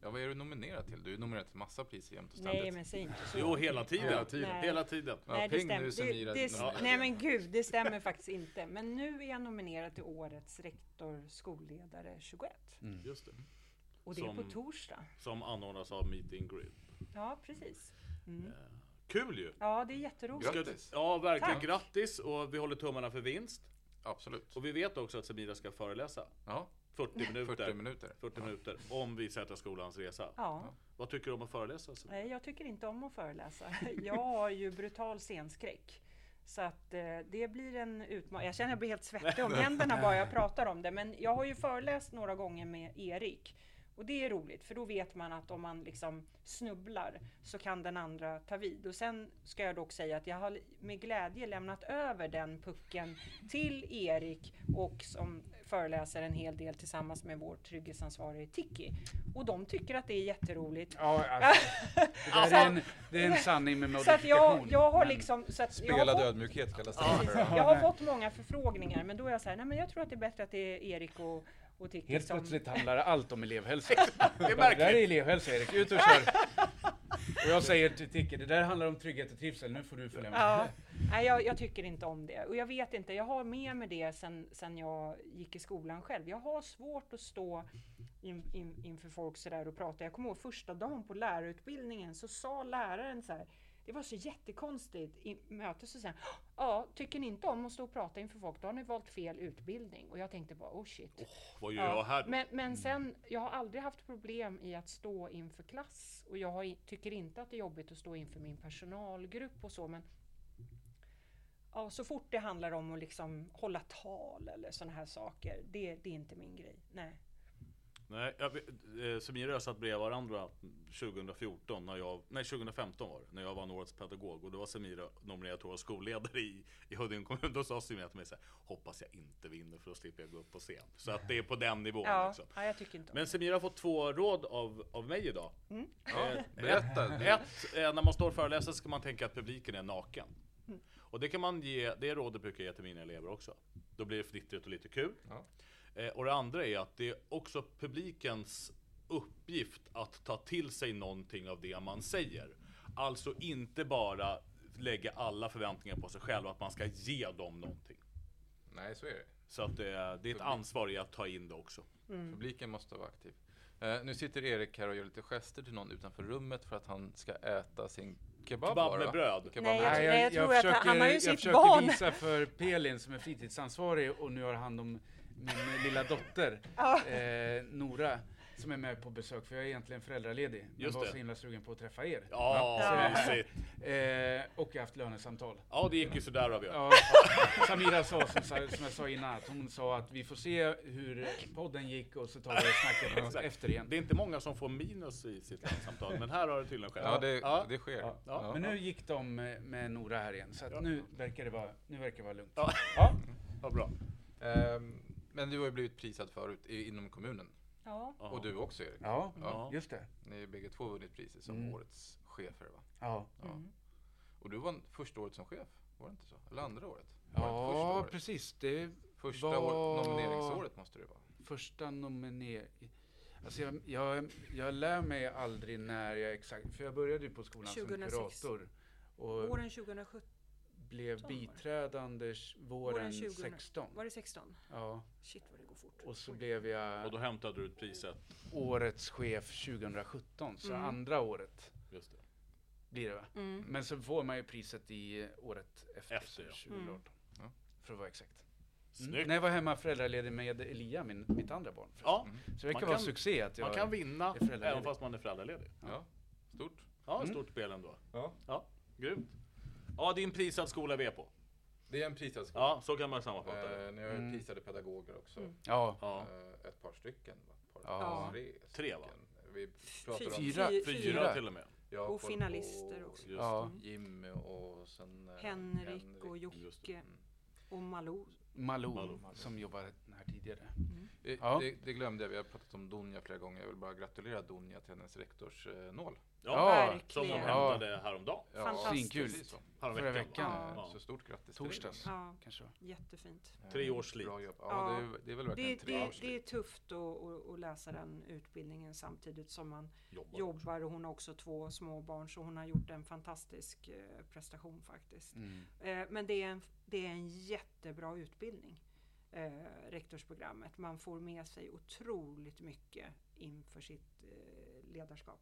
Ja, vad är du nominerad till? Du är nominerad till massa priser jämt och ständigt.
Nej, men säg inte så.
Jo, hela tiden.
Hela tiden.
Nej.
Hela tiden.
Ja,
Nej, det stämmer. det, det, nej men gud, det stämmer faktiskt inte. Men nu är jag nominerad till Årets rektor skolledare 21.
Just det.
Och det är på
Som-
torsdag.
Som anordnas av Meeting Grid.
Ja, precis. Mm.
Kul ju!
Ja, det är jätteroligt.
Grattis.
Ja, verkligen.
Tack.
Grattis och vi håller tummarna för vinst.
Absolut.
Och vi vet också att Semira ska föreläsa
Ja,
40 minuter.
40 minuter.
40 minuter om vi sätter skolans resa.
Ja.
Vad tycker du om att föreläsa?
Nej, jag tycker inte om att föreläsa. Jag har ju brutal scenskräck. Så att eh, det blir en utmaning. Jag känner att jag blir helt svettig om händerna bara jag pratar om det. Men jag har ju föreläst några gånger med Erik. Och det är roligt för då vet man att om man liksom snubblar så kan den andra ta vid. Och sen ska jag dock säga att jag har med glädje lämnat över den pucken till Erik och som föreläser en hel del tillsammans med vår trygghetsansvarige Tiki. Och de tycker att det är jätteroligt.
Ja, alltså, det, är en, det är en sanning med
Så att
modifikation.
jag, jag har liksom... Så att jag,
Spelad
har fått,
ödmjukhet kallas det
jag har fått många förfrågningar men då är jag så här, nej men jag tror att det är bättre att det är Erik och, och Tiki
Helt
som...
plötsligt handlar allt om elevhälsa.
Det är
Det där är
märkligt.
elevhälsa Erik, ut och kör! Och jag säger till Ticke, det där handlar om trygghet och trivsel, nu får du följa med.
Ja, nej, jag, jag tycker inte om det. Och jag vet inte, jag har med mig det sen, sen jag gick i skolan själv. Jag har svårt att stå in, in, inför folk sådär och prata. Jag kommer ihåg första dagen på lärarutbildningen så sa läraren så här. Det var så jättekonstigt i mötet. Så sen, ja, tycker ni inte om att stå och prata inför folk, då har ni valt fel utbildning. Och jag tänkte bara, oh shit.
Vad gör jag här?
Men, men sen, jag har aldrig haft problem i att stå inför klass. Och jag har, tycker inte att det är jobbigt att stå inför min personalgrupp och så. Men ja, så fort det handlar om att liksom hålla tal eller sådana här saker, det, det är inte min grej. Nej.
Nej, jag, eh, Samira och jag satt bredvid varandra 2014, när jag, nej 2015 var det, när jag vann årets pedagog och då var Samira nominerad till årets skolledare i, i Huddinge kommun. Då sa Samira till mig så här, hoppas jag inte vinner för då slipper jag gå upp på scen. Så att det är på den nivån
Ja,
liksom.
ja, jag tycker inte om
Men Samira har fått två råd av, av mig idag.
Ja,
Eh,
berätta.
Ett, eh, när man står och föreläser ska man tänka att publiken är naken. Och det kan man ge, det rådet brukar jag ge till mina elever också. Då blir det fnittrigt och lite kul.
Ja.
Eh, och det andra är att det är också publikens uppgift att ta till sig någonting av det man säger. Alltså inte bara lägga alla förväntningar på sig själv, att man ska ge dem någonting.
Nej, så är det.
Så att det, är- det är ett ansvar i att ta in det också.
Publiken måste vara aktiv. Eh, nu sitter Erik här och gör lite gester till någon utanför rummet för att han ska äta sin kebab,
Kebab med bröd.
Kebab
Nej,
med
jag-
bröd.
jag tror att han har ju
jag
sitt
försöker
barn.
visa för Pelin som är fritidsansvarig och nu har hand om min lilla dotter eh, Nora som är med på besök för jag är egentligen föräldraledig. Men
Just
var
det.
så himla sugen på att träffa er.
Ja,
Ja.
mysigt.
Eh, och jag har haft lönesamtal.
Ja, det gick ju sådär av
Ja, Samira sa, som, som jag sa innan, att hon sa att vi får se hur podden gick och så tar vi
Exakt.
efter igen.
Det är inte många som får minus i sitt samtal, men här har det tydligen skett.
Ja, det,
Ja.
det sker.
Ja,
Ja.
Men nu gick de med, Nora här igen, så att
Ja.
nu verkar det vara, nu verkar det vara lugnt.
Ja.
Ja.
Vad bra.
Ehm, men du har ju blivit prisad förut i, inom kommunen.
Ja.
Och du också Erik.
Ja,
Ja.
just det.
Ni har bägge två vunnit priser som
Mm.
årets chefer va?
Ja,
Ja.
Mm.
Och du var första året som chef, var det inte så? Eller andra året? Var
ja
första året?
precis. Det
Första
var-
år, nomineringsåret måste det vara.
första nominering... Alltså jag, jag, jag lär mig aldrig när jag exakt... För jag började ju på skolan
2006.
som kurator. Och
Våren 2017,
blev biträdande våren
Våren 20.
16.
var det 16?
Ja,
Shit vad det går fort.
och så blev
Och
jag
då hämtade du ut priset.
årets chef 2017. Så
Mm.
andra året
Just det.
blir det va?
Mm.
Men så får man ju priset i året efter,
Efter, ja.
2018.
Ja.
För att vara exakt. Mm.
Snyggt.
När jag var hemma föräldraledig med Elia, min, mitt andra barn.
Ja,
Så det verkar vara succé att jag...
man kan vinna även fast man är föräldraledig.
Ja, stort.
Ja,
Mm.
stort spel ändå.
Ja.
Ja, grymt. Ja, din prisad skola är vi är på.
Det är en prisad skola.
Ja, så kan man sammanfatta det.
Eh, ni har
Mm.
prisade pedagoger också.
Mm.
Ja.
Ja.
Eh, ett par stycken. Ett par,
Ja.
Tre,
Tre, va?
Vi pratar om
Fyra.
Fy-
Fyra till och med.
Jakob
Och finalister också.
Just
Ja.
Jimmy och sen eh,
Henrik och
just
Jocke
Mm.
och Malou.
Malou,
Malou.
som jobbar här tidigare.
Eh,
Ja.
Det, det glömde jag, vi har pratat om Donja flera gånger. Jag vill bara gratulera Donja till hennes rektorsnål.
Ja,
Ja,
som hon hämtade häromdagen.
Fantastiskt.
Svinkul.
så.
Förra veckan.
Eh,
Ja.
Så stort grattis
Torsdags.
till dig.
Ja,
Kanske.
jättefint.
Eh,
Tre års slit.
Ja,
Ja.
Det, är, det är väl verkligen
Det,
tre
det,
års
det är tufft att, att, läsa den utbildningen samtidigt som man
Jobbar.
jobbar och hon har också två små barn så hon har gjort en fantastisk eh, prestation faktiskt.
Mm.
Eh, men det är, en, det är en jättebra utbildning, eh, rektorsprogrammet. Man får med sig otroligt mycket inför sitt eh, ledarskap.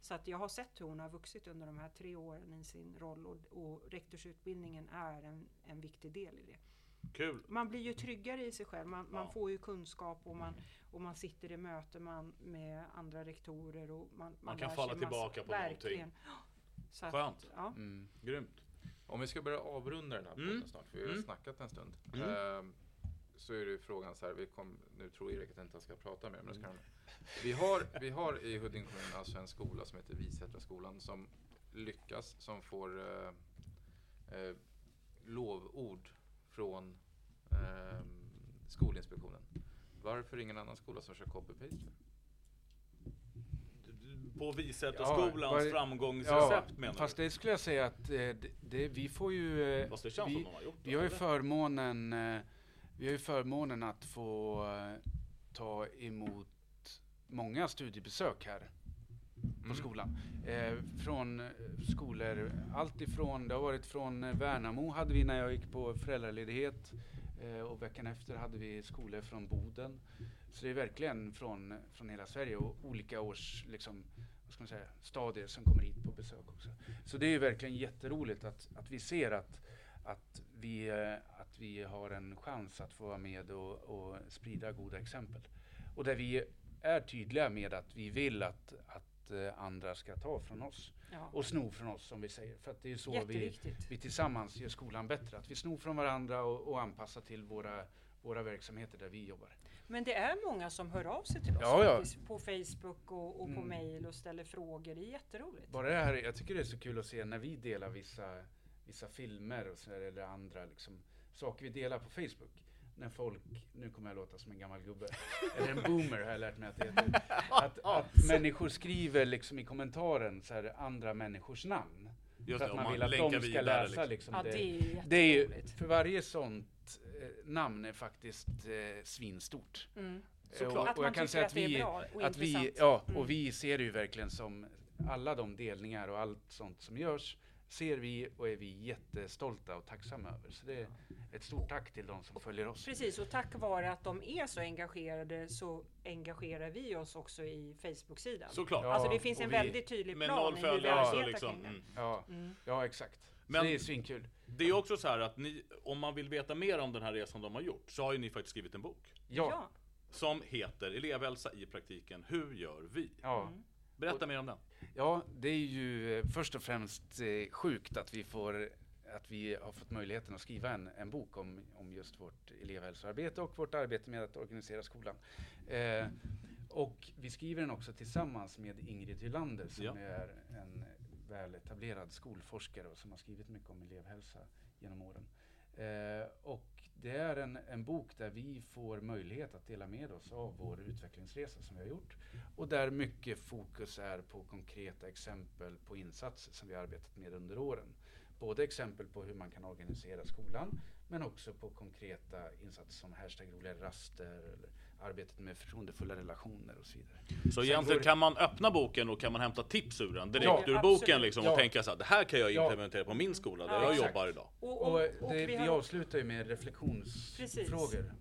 Så att jag har sett hur hon har vuxit under de här tre åren i sin roll och, och rektorsutbildningen är en, en viktig del i det.
Kul.
Man blir ju tryggare i sig själv, man, man
Ja.
får ju kunskap och man, och man sitter i möte man, med andra rektorer och man, man,
kan
lär
falla tillbaka på
verkligen. Så att,
Skönt.
Ja.
Mm.
Grymt.
Om vi ska börja avrunda den här podden
Mm.
snart, för vi har
Mm.
snackat en stund.
Mm.
Ehm, så är det ju frågan så här, vi kom, nu tror Erik att jag inte ska prata mer, men det ska han. Vi har, vi har i Huddinge kommun alltså en skola som heter Visätraskolan som lyckas, som får eh, eh, lovord från eh, Skolinspektionen. Varför ingen annan skola som kör copy-paste?
På Visätra
Ja,
skolans
vad-
framgångsrecept menar
fast
du?
det skulle jag säga att eh, det, det, vi får ju... eh,
Fast det känns
vi,
som de har gjort.
Vi har ju förmånen, eh, vi har ju förmånen att få eh, ta emot många studiebesök här på
Mm.
skolan. Eh, från skolor, allt ifrån, det har varit från Värnamo hade vi när jag gick på föräldraledighet eh, och veckan efter hade vi skolor från Boden. Så det är verkligen från, från hela Sverige och olika års, liksom, vad ska man säga, stadier som kommer hit på besök också. Så det är verkligen jätteroligt att, att vi ser att, att, vi, eh, att vi har en chans att få vara med och, och sprida goda exempel. Och där vi är tydliga med att vi vill att, att eh, andra ska ta från oss
Ja.
och sno från oss som vi säger. För att det är så vi, vi tillsammans gör skolan bättre. Att vi snor från varandra och, och anpassar till våra, våra verksamheter där vi jobbar.
Men det är många som hör av sig till oss
Ja, ja.
på Facebook och, och på
Mm.
mail och ställer frågor. Det är jätteroligt.
Bara det här, jag tycker det är så kul att se när vi delar vissa, vissa filmer och så där, eller andra liksom, saker vi delar på Facebook. När folk, nu kommer jag låta som en gammal gubbe, eller en boomer har jag lärt mig att det heter. Att, att människor skriver liksom i kommentaren så här, andra människors namn.
Just
för att
om
man vill att de ska läsa
liksom.
liksom,
Ja,
det.
det är
Det är ju, för varje sånt eh, namn är faktiskt eh, svinstort.
Mm.
Såklart.
Och,
Att
och
man
jag kan säga
att
att vi,
bra och
att vi, ja,
Mm.
och vi ser det ju verkligen som alla de delningar och allt sånt som görs ser vi och är vi jättestolta och tacksamma över. Så det är ett stort tack till de som följer oss.
Precis, och tack vare att de är så engagerade så engagerar vi oss också i Facebook-sidan.
Såklart.
Ja,
alltså det finns en
vi-
väldigt tydlig plan
noll
i hur vi arbetar
liksom.
kring det.
Mm.
Ja,
Mm.
ja exakt. Så
Men-
det är svinkul.
Det är också så här att ni, om man vill veta mer om den här resan de har gjort, så har ju ni faktiskt skrivit en bok.
Ja,
Ja.
Som heter Elevhälsa i praktiken, hur gör vi?
ja.
Mm.
Berätta mer om den.
Ja, det är ju eh, först och främst eh, sjukt att vi får att vi har fått möjligheten att skriva en, en bok om, om just vårt elevhälsoarbete och vårt arbete med att organisera skolan. Eh, och vi skriver den också tillsammans med Ingrid Hylander som
Ja.
är en väl etablerad skolforskare och som har skrivit mycket om elevhälsa genom åren. Eh, och det är en, en bok där vi får möjlighet att dela med oss av vår utvecklingsresa som vi har gjort. Och där mycket fokus är på konkreta exempel på insatser som vi har arbetat med under åren. Både exempel på hur man kan organisera skolan men också på konkreta insatser som hashtag roliga raster eller arbetet med förtroendefulla relationer och så vidare.
Så
Sen
egentligen
går-
kan man öppna boken och kan man hämta tips ur den direkt
Ja,
ur
absolut.
boken liksom och
Ja.
tänka så här, det här kan jag
Ja.
implementera på min skola där
Ja,
jag
exakt.
jobbar idag.
Och,
Och,
och,
eh,
och
det,
vi
vi
har
avslutar ju med reflektionsfrågor.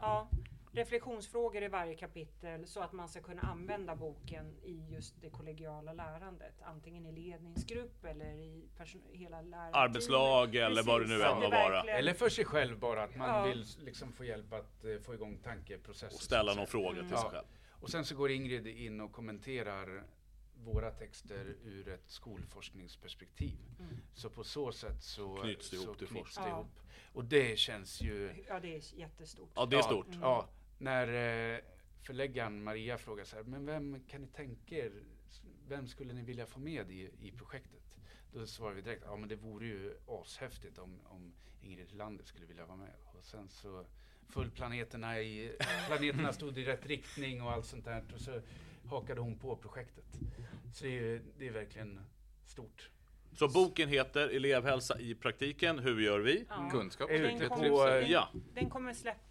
ja, reflektionsfrågor i varje kapitel så att man ska kunna använda boken i just det kollegiala lärandet. Antingen i ledningsgrupp eller i hela lärarteamet.
Arbetslag eller vad det nu än må vara.
Eller för sig själv bara, att man
Ja.
vill liksom få hjälp att eh, få igång tankeprocessen.
Och ställa någon fråga till
Mm.
sig
Ja.
själv.
Och sen så går Ingrid in och kommenterar våra texter ur ett skolforskningsperspektiv.
Mm.
Så på så sätt så
Knyts det ihop
så
till
knyts det
Ja.
ihop. Och det känns ju...
Ja, det är jättestort.
Ja, det är
ja,
stort.
Ja, när eh, förläggaren Maria frågar så här, men vem kan ni tänka er, vem skulle ni vilja få med i, i projektet? Då svarar vi direkt, ja men det vore ju ashäftigt om, om Ingrid Hylander skulle vilja vara med. Och sen så föll planeterna i, planeterna stod i rätt riktning och allt sånt där. Och så hakade hon på projektet. Så det är, det är verkligen stort.
Så boken heter Elevhälsa i praktiken, hur gör vi?
Ja.
Kunskap,
Den kommer-
Ja,
Den kommer släppas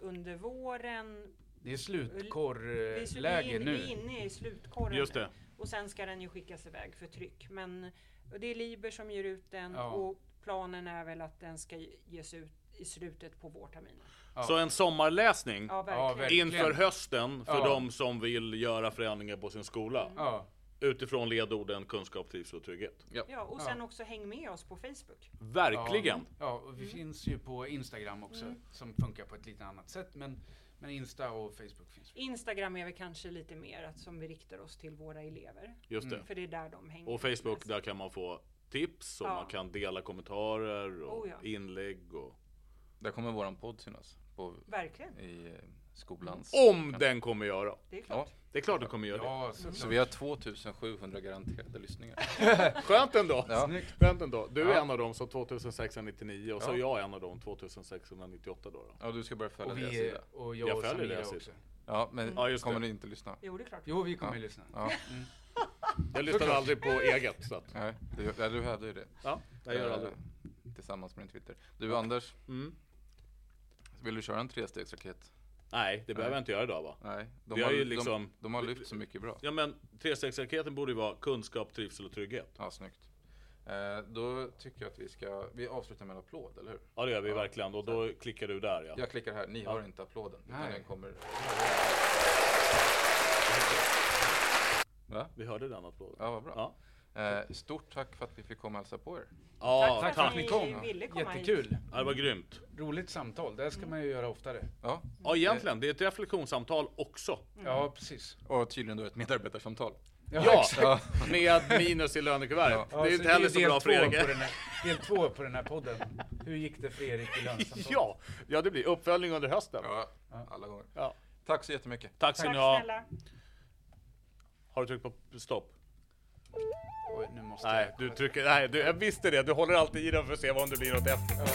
under våren.
Det är slutkorrläge
in,
nu.
vi är inne i slutkorren
just det.
Och sen ska den ju skickas iväg för tryck. Men det är Liber som ger ut den
Ja.
och planen är väl att den ska ges ut i slutet på vårterminen.
Ja.
Så en sommarläsning
Ja, verkligen.
inför hösten för
Ja.
de som vill göra förändringar på sin skola.
Ja.
Utifrån ledorden kunskap, trivsel och trygghet.
Ja, och sen
Ja.
också häng med oss på Facebook.
Verkligen!
Ja, och vi finns ju på Instagram också
Mm.
som funkar på ett lite annat sätt. Men, men Insta och Facebook finns.
Instagram är väl kanske lite mer att som vi riktar oss till våra elever.
Just det.
Mm.
För det är där de hänger.
Och Facebook, där kan man få tips och
Ja.
man kan dela kommentarer och
Oh ja.
inlägg. Och...
Där kommer våran podd synas på,
Verkligen,
i eh, skolans.
Om den kommer göra!
det är klart.
Det är klart den kommer göra
Ja, så,
Så vi har 2700 garanterade lyssningar.
det. Skönt ändå!
Ja.
Snyggt.
Skönt ändå. Du är
Ja.
en av dem som 2699 och så
Ja.
är jag en av dem 2698 då. då.
Ja, du ska börja följa
Och,
deras sida.
och jag,
Jag följer deras
också.
Ja, men
Ja, just
kommer
det.
ni inte lyssna?
Jo, det är klart.
Jo, vi kommer
Ja.
lyssna.
Ja,
Jag lyssnar aldrig på eget. Så att,
nej, du, ja, du hade ju det.
ja, jag gör
Eh,
aldrig.
Tillsammans med din Twitter. Du Anders,
Mm.
vill du köra en trestegsraket?
Nej, det behöver
Nej.
jag inte göra idag va?
Nej, de
Vi
har,
har ju
de,
liksom-
de har lyft så mycket bra.
Ja men trestegsraketen borde ju vara kunskap, trivsel och trygghet.
Ja, snyggt. Eh, då tycker jag att vi ska, vi avslutar med en applåd, eller hur?
Ja det gör vi
Ja,
verkligen och då klickar du där ja.
Jag klickar här, ni
Ja.
har inte applåden.
Nej.
den kommer... Va?
Vi hörde den applåden.
Ja, vad bra.
Ja.
Eh, stort tack för att vi fick komma och hälsa på er.
Ja,
tack för
tack.
att ni
kom.
ville komma
Jättekul.
hit.
Ja, det var grymt.
Roligt samtal. Det här ska man ju göra oftare.
Ja,
Ja, egentligen. Det är ett reflektionssamtal också.
Ja, precis.
och tydligen då ett medarbetarsamtal.
Ja,
Ja.
med minus i lönekuvertet.
Ja.
Det är inte heller så bra för Erik.
på den här, Del två på den här podden. Hur gick det för Erik i lönsamtal?
Ja, ja, det blir uppföljning under hösten.
Ja, alla gånger.
Ja.
Tack så jättemycket.
Tack ska
Tack
ni ha.
snälla.
Har du tryckt på stopp?
Oj, nu måste
Nej,
jag...
du trycker, nej, du, jag visste det. Du håller alltid i den för att se vad om det blir något efter.
Ja.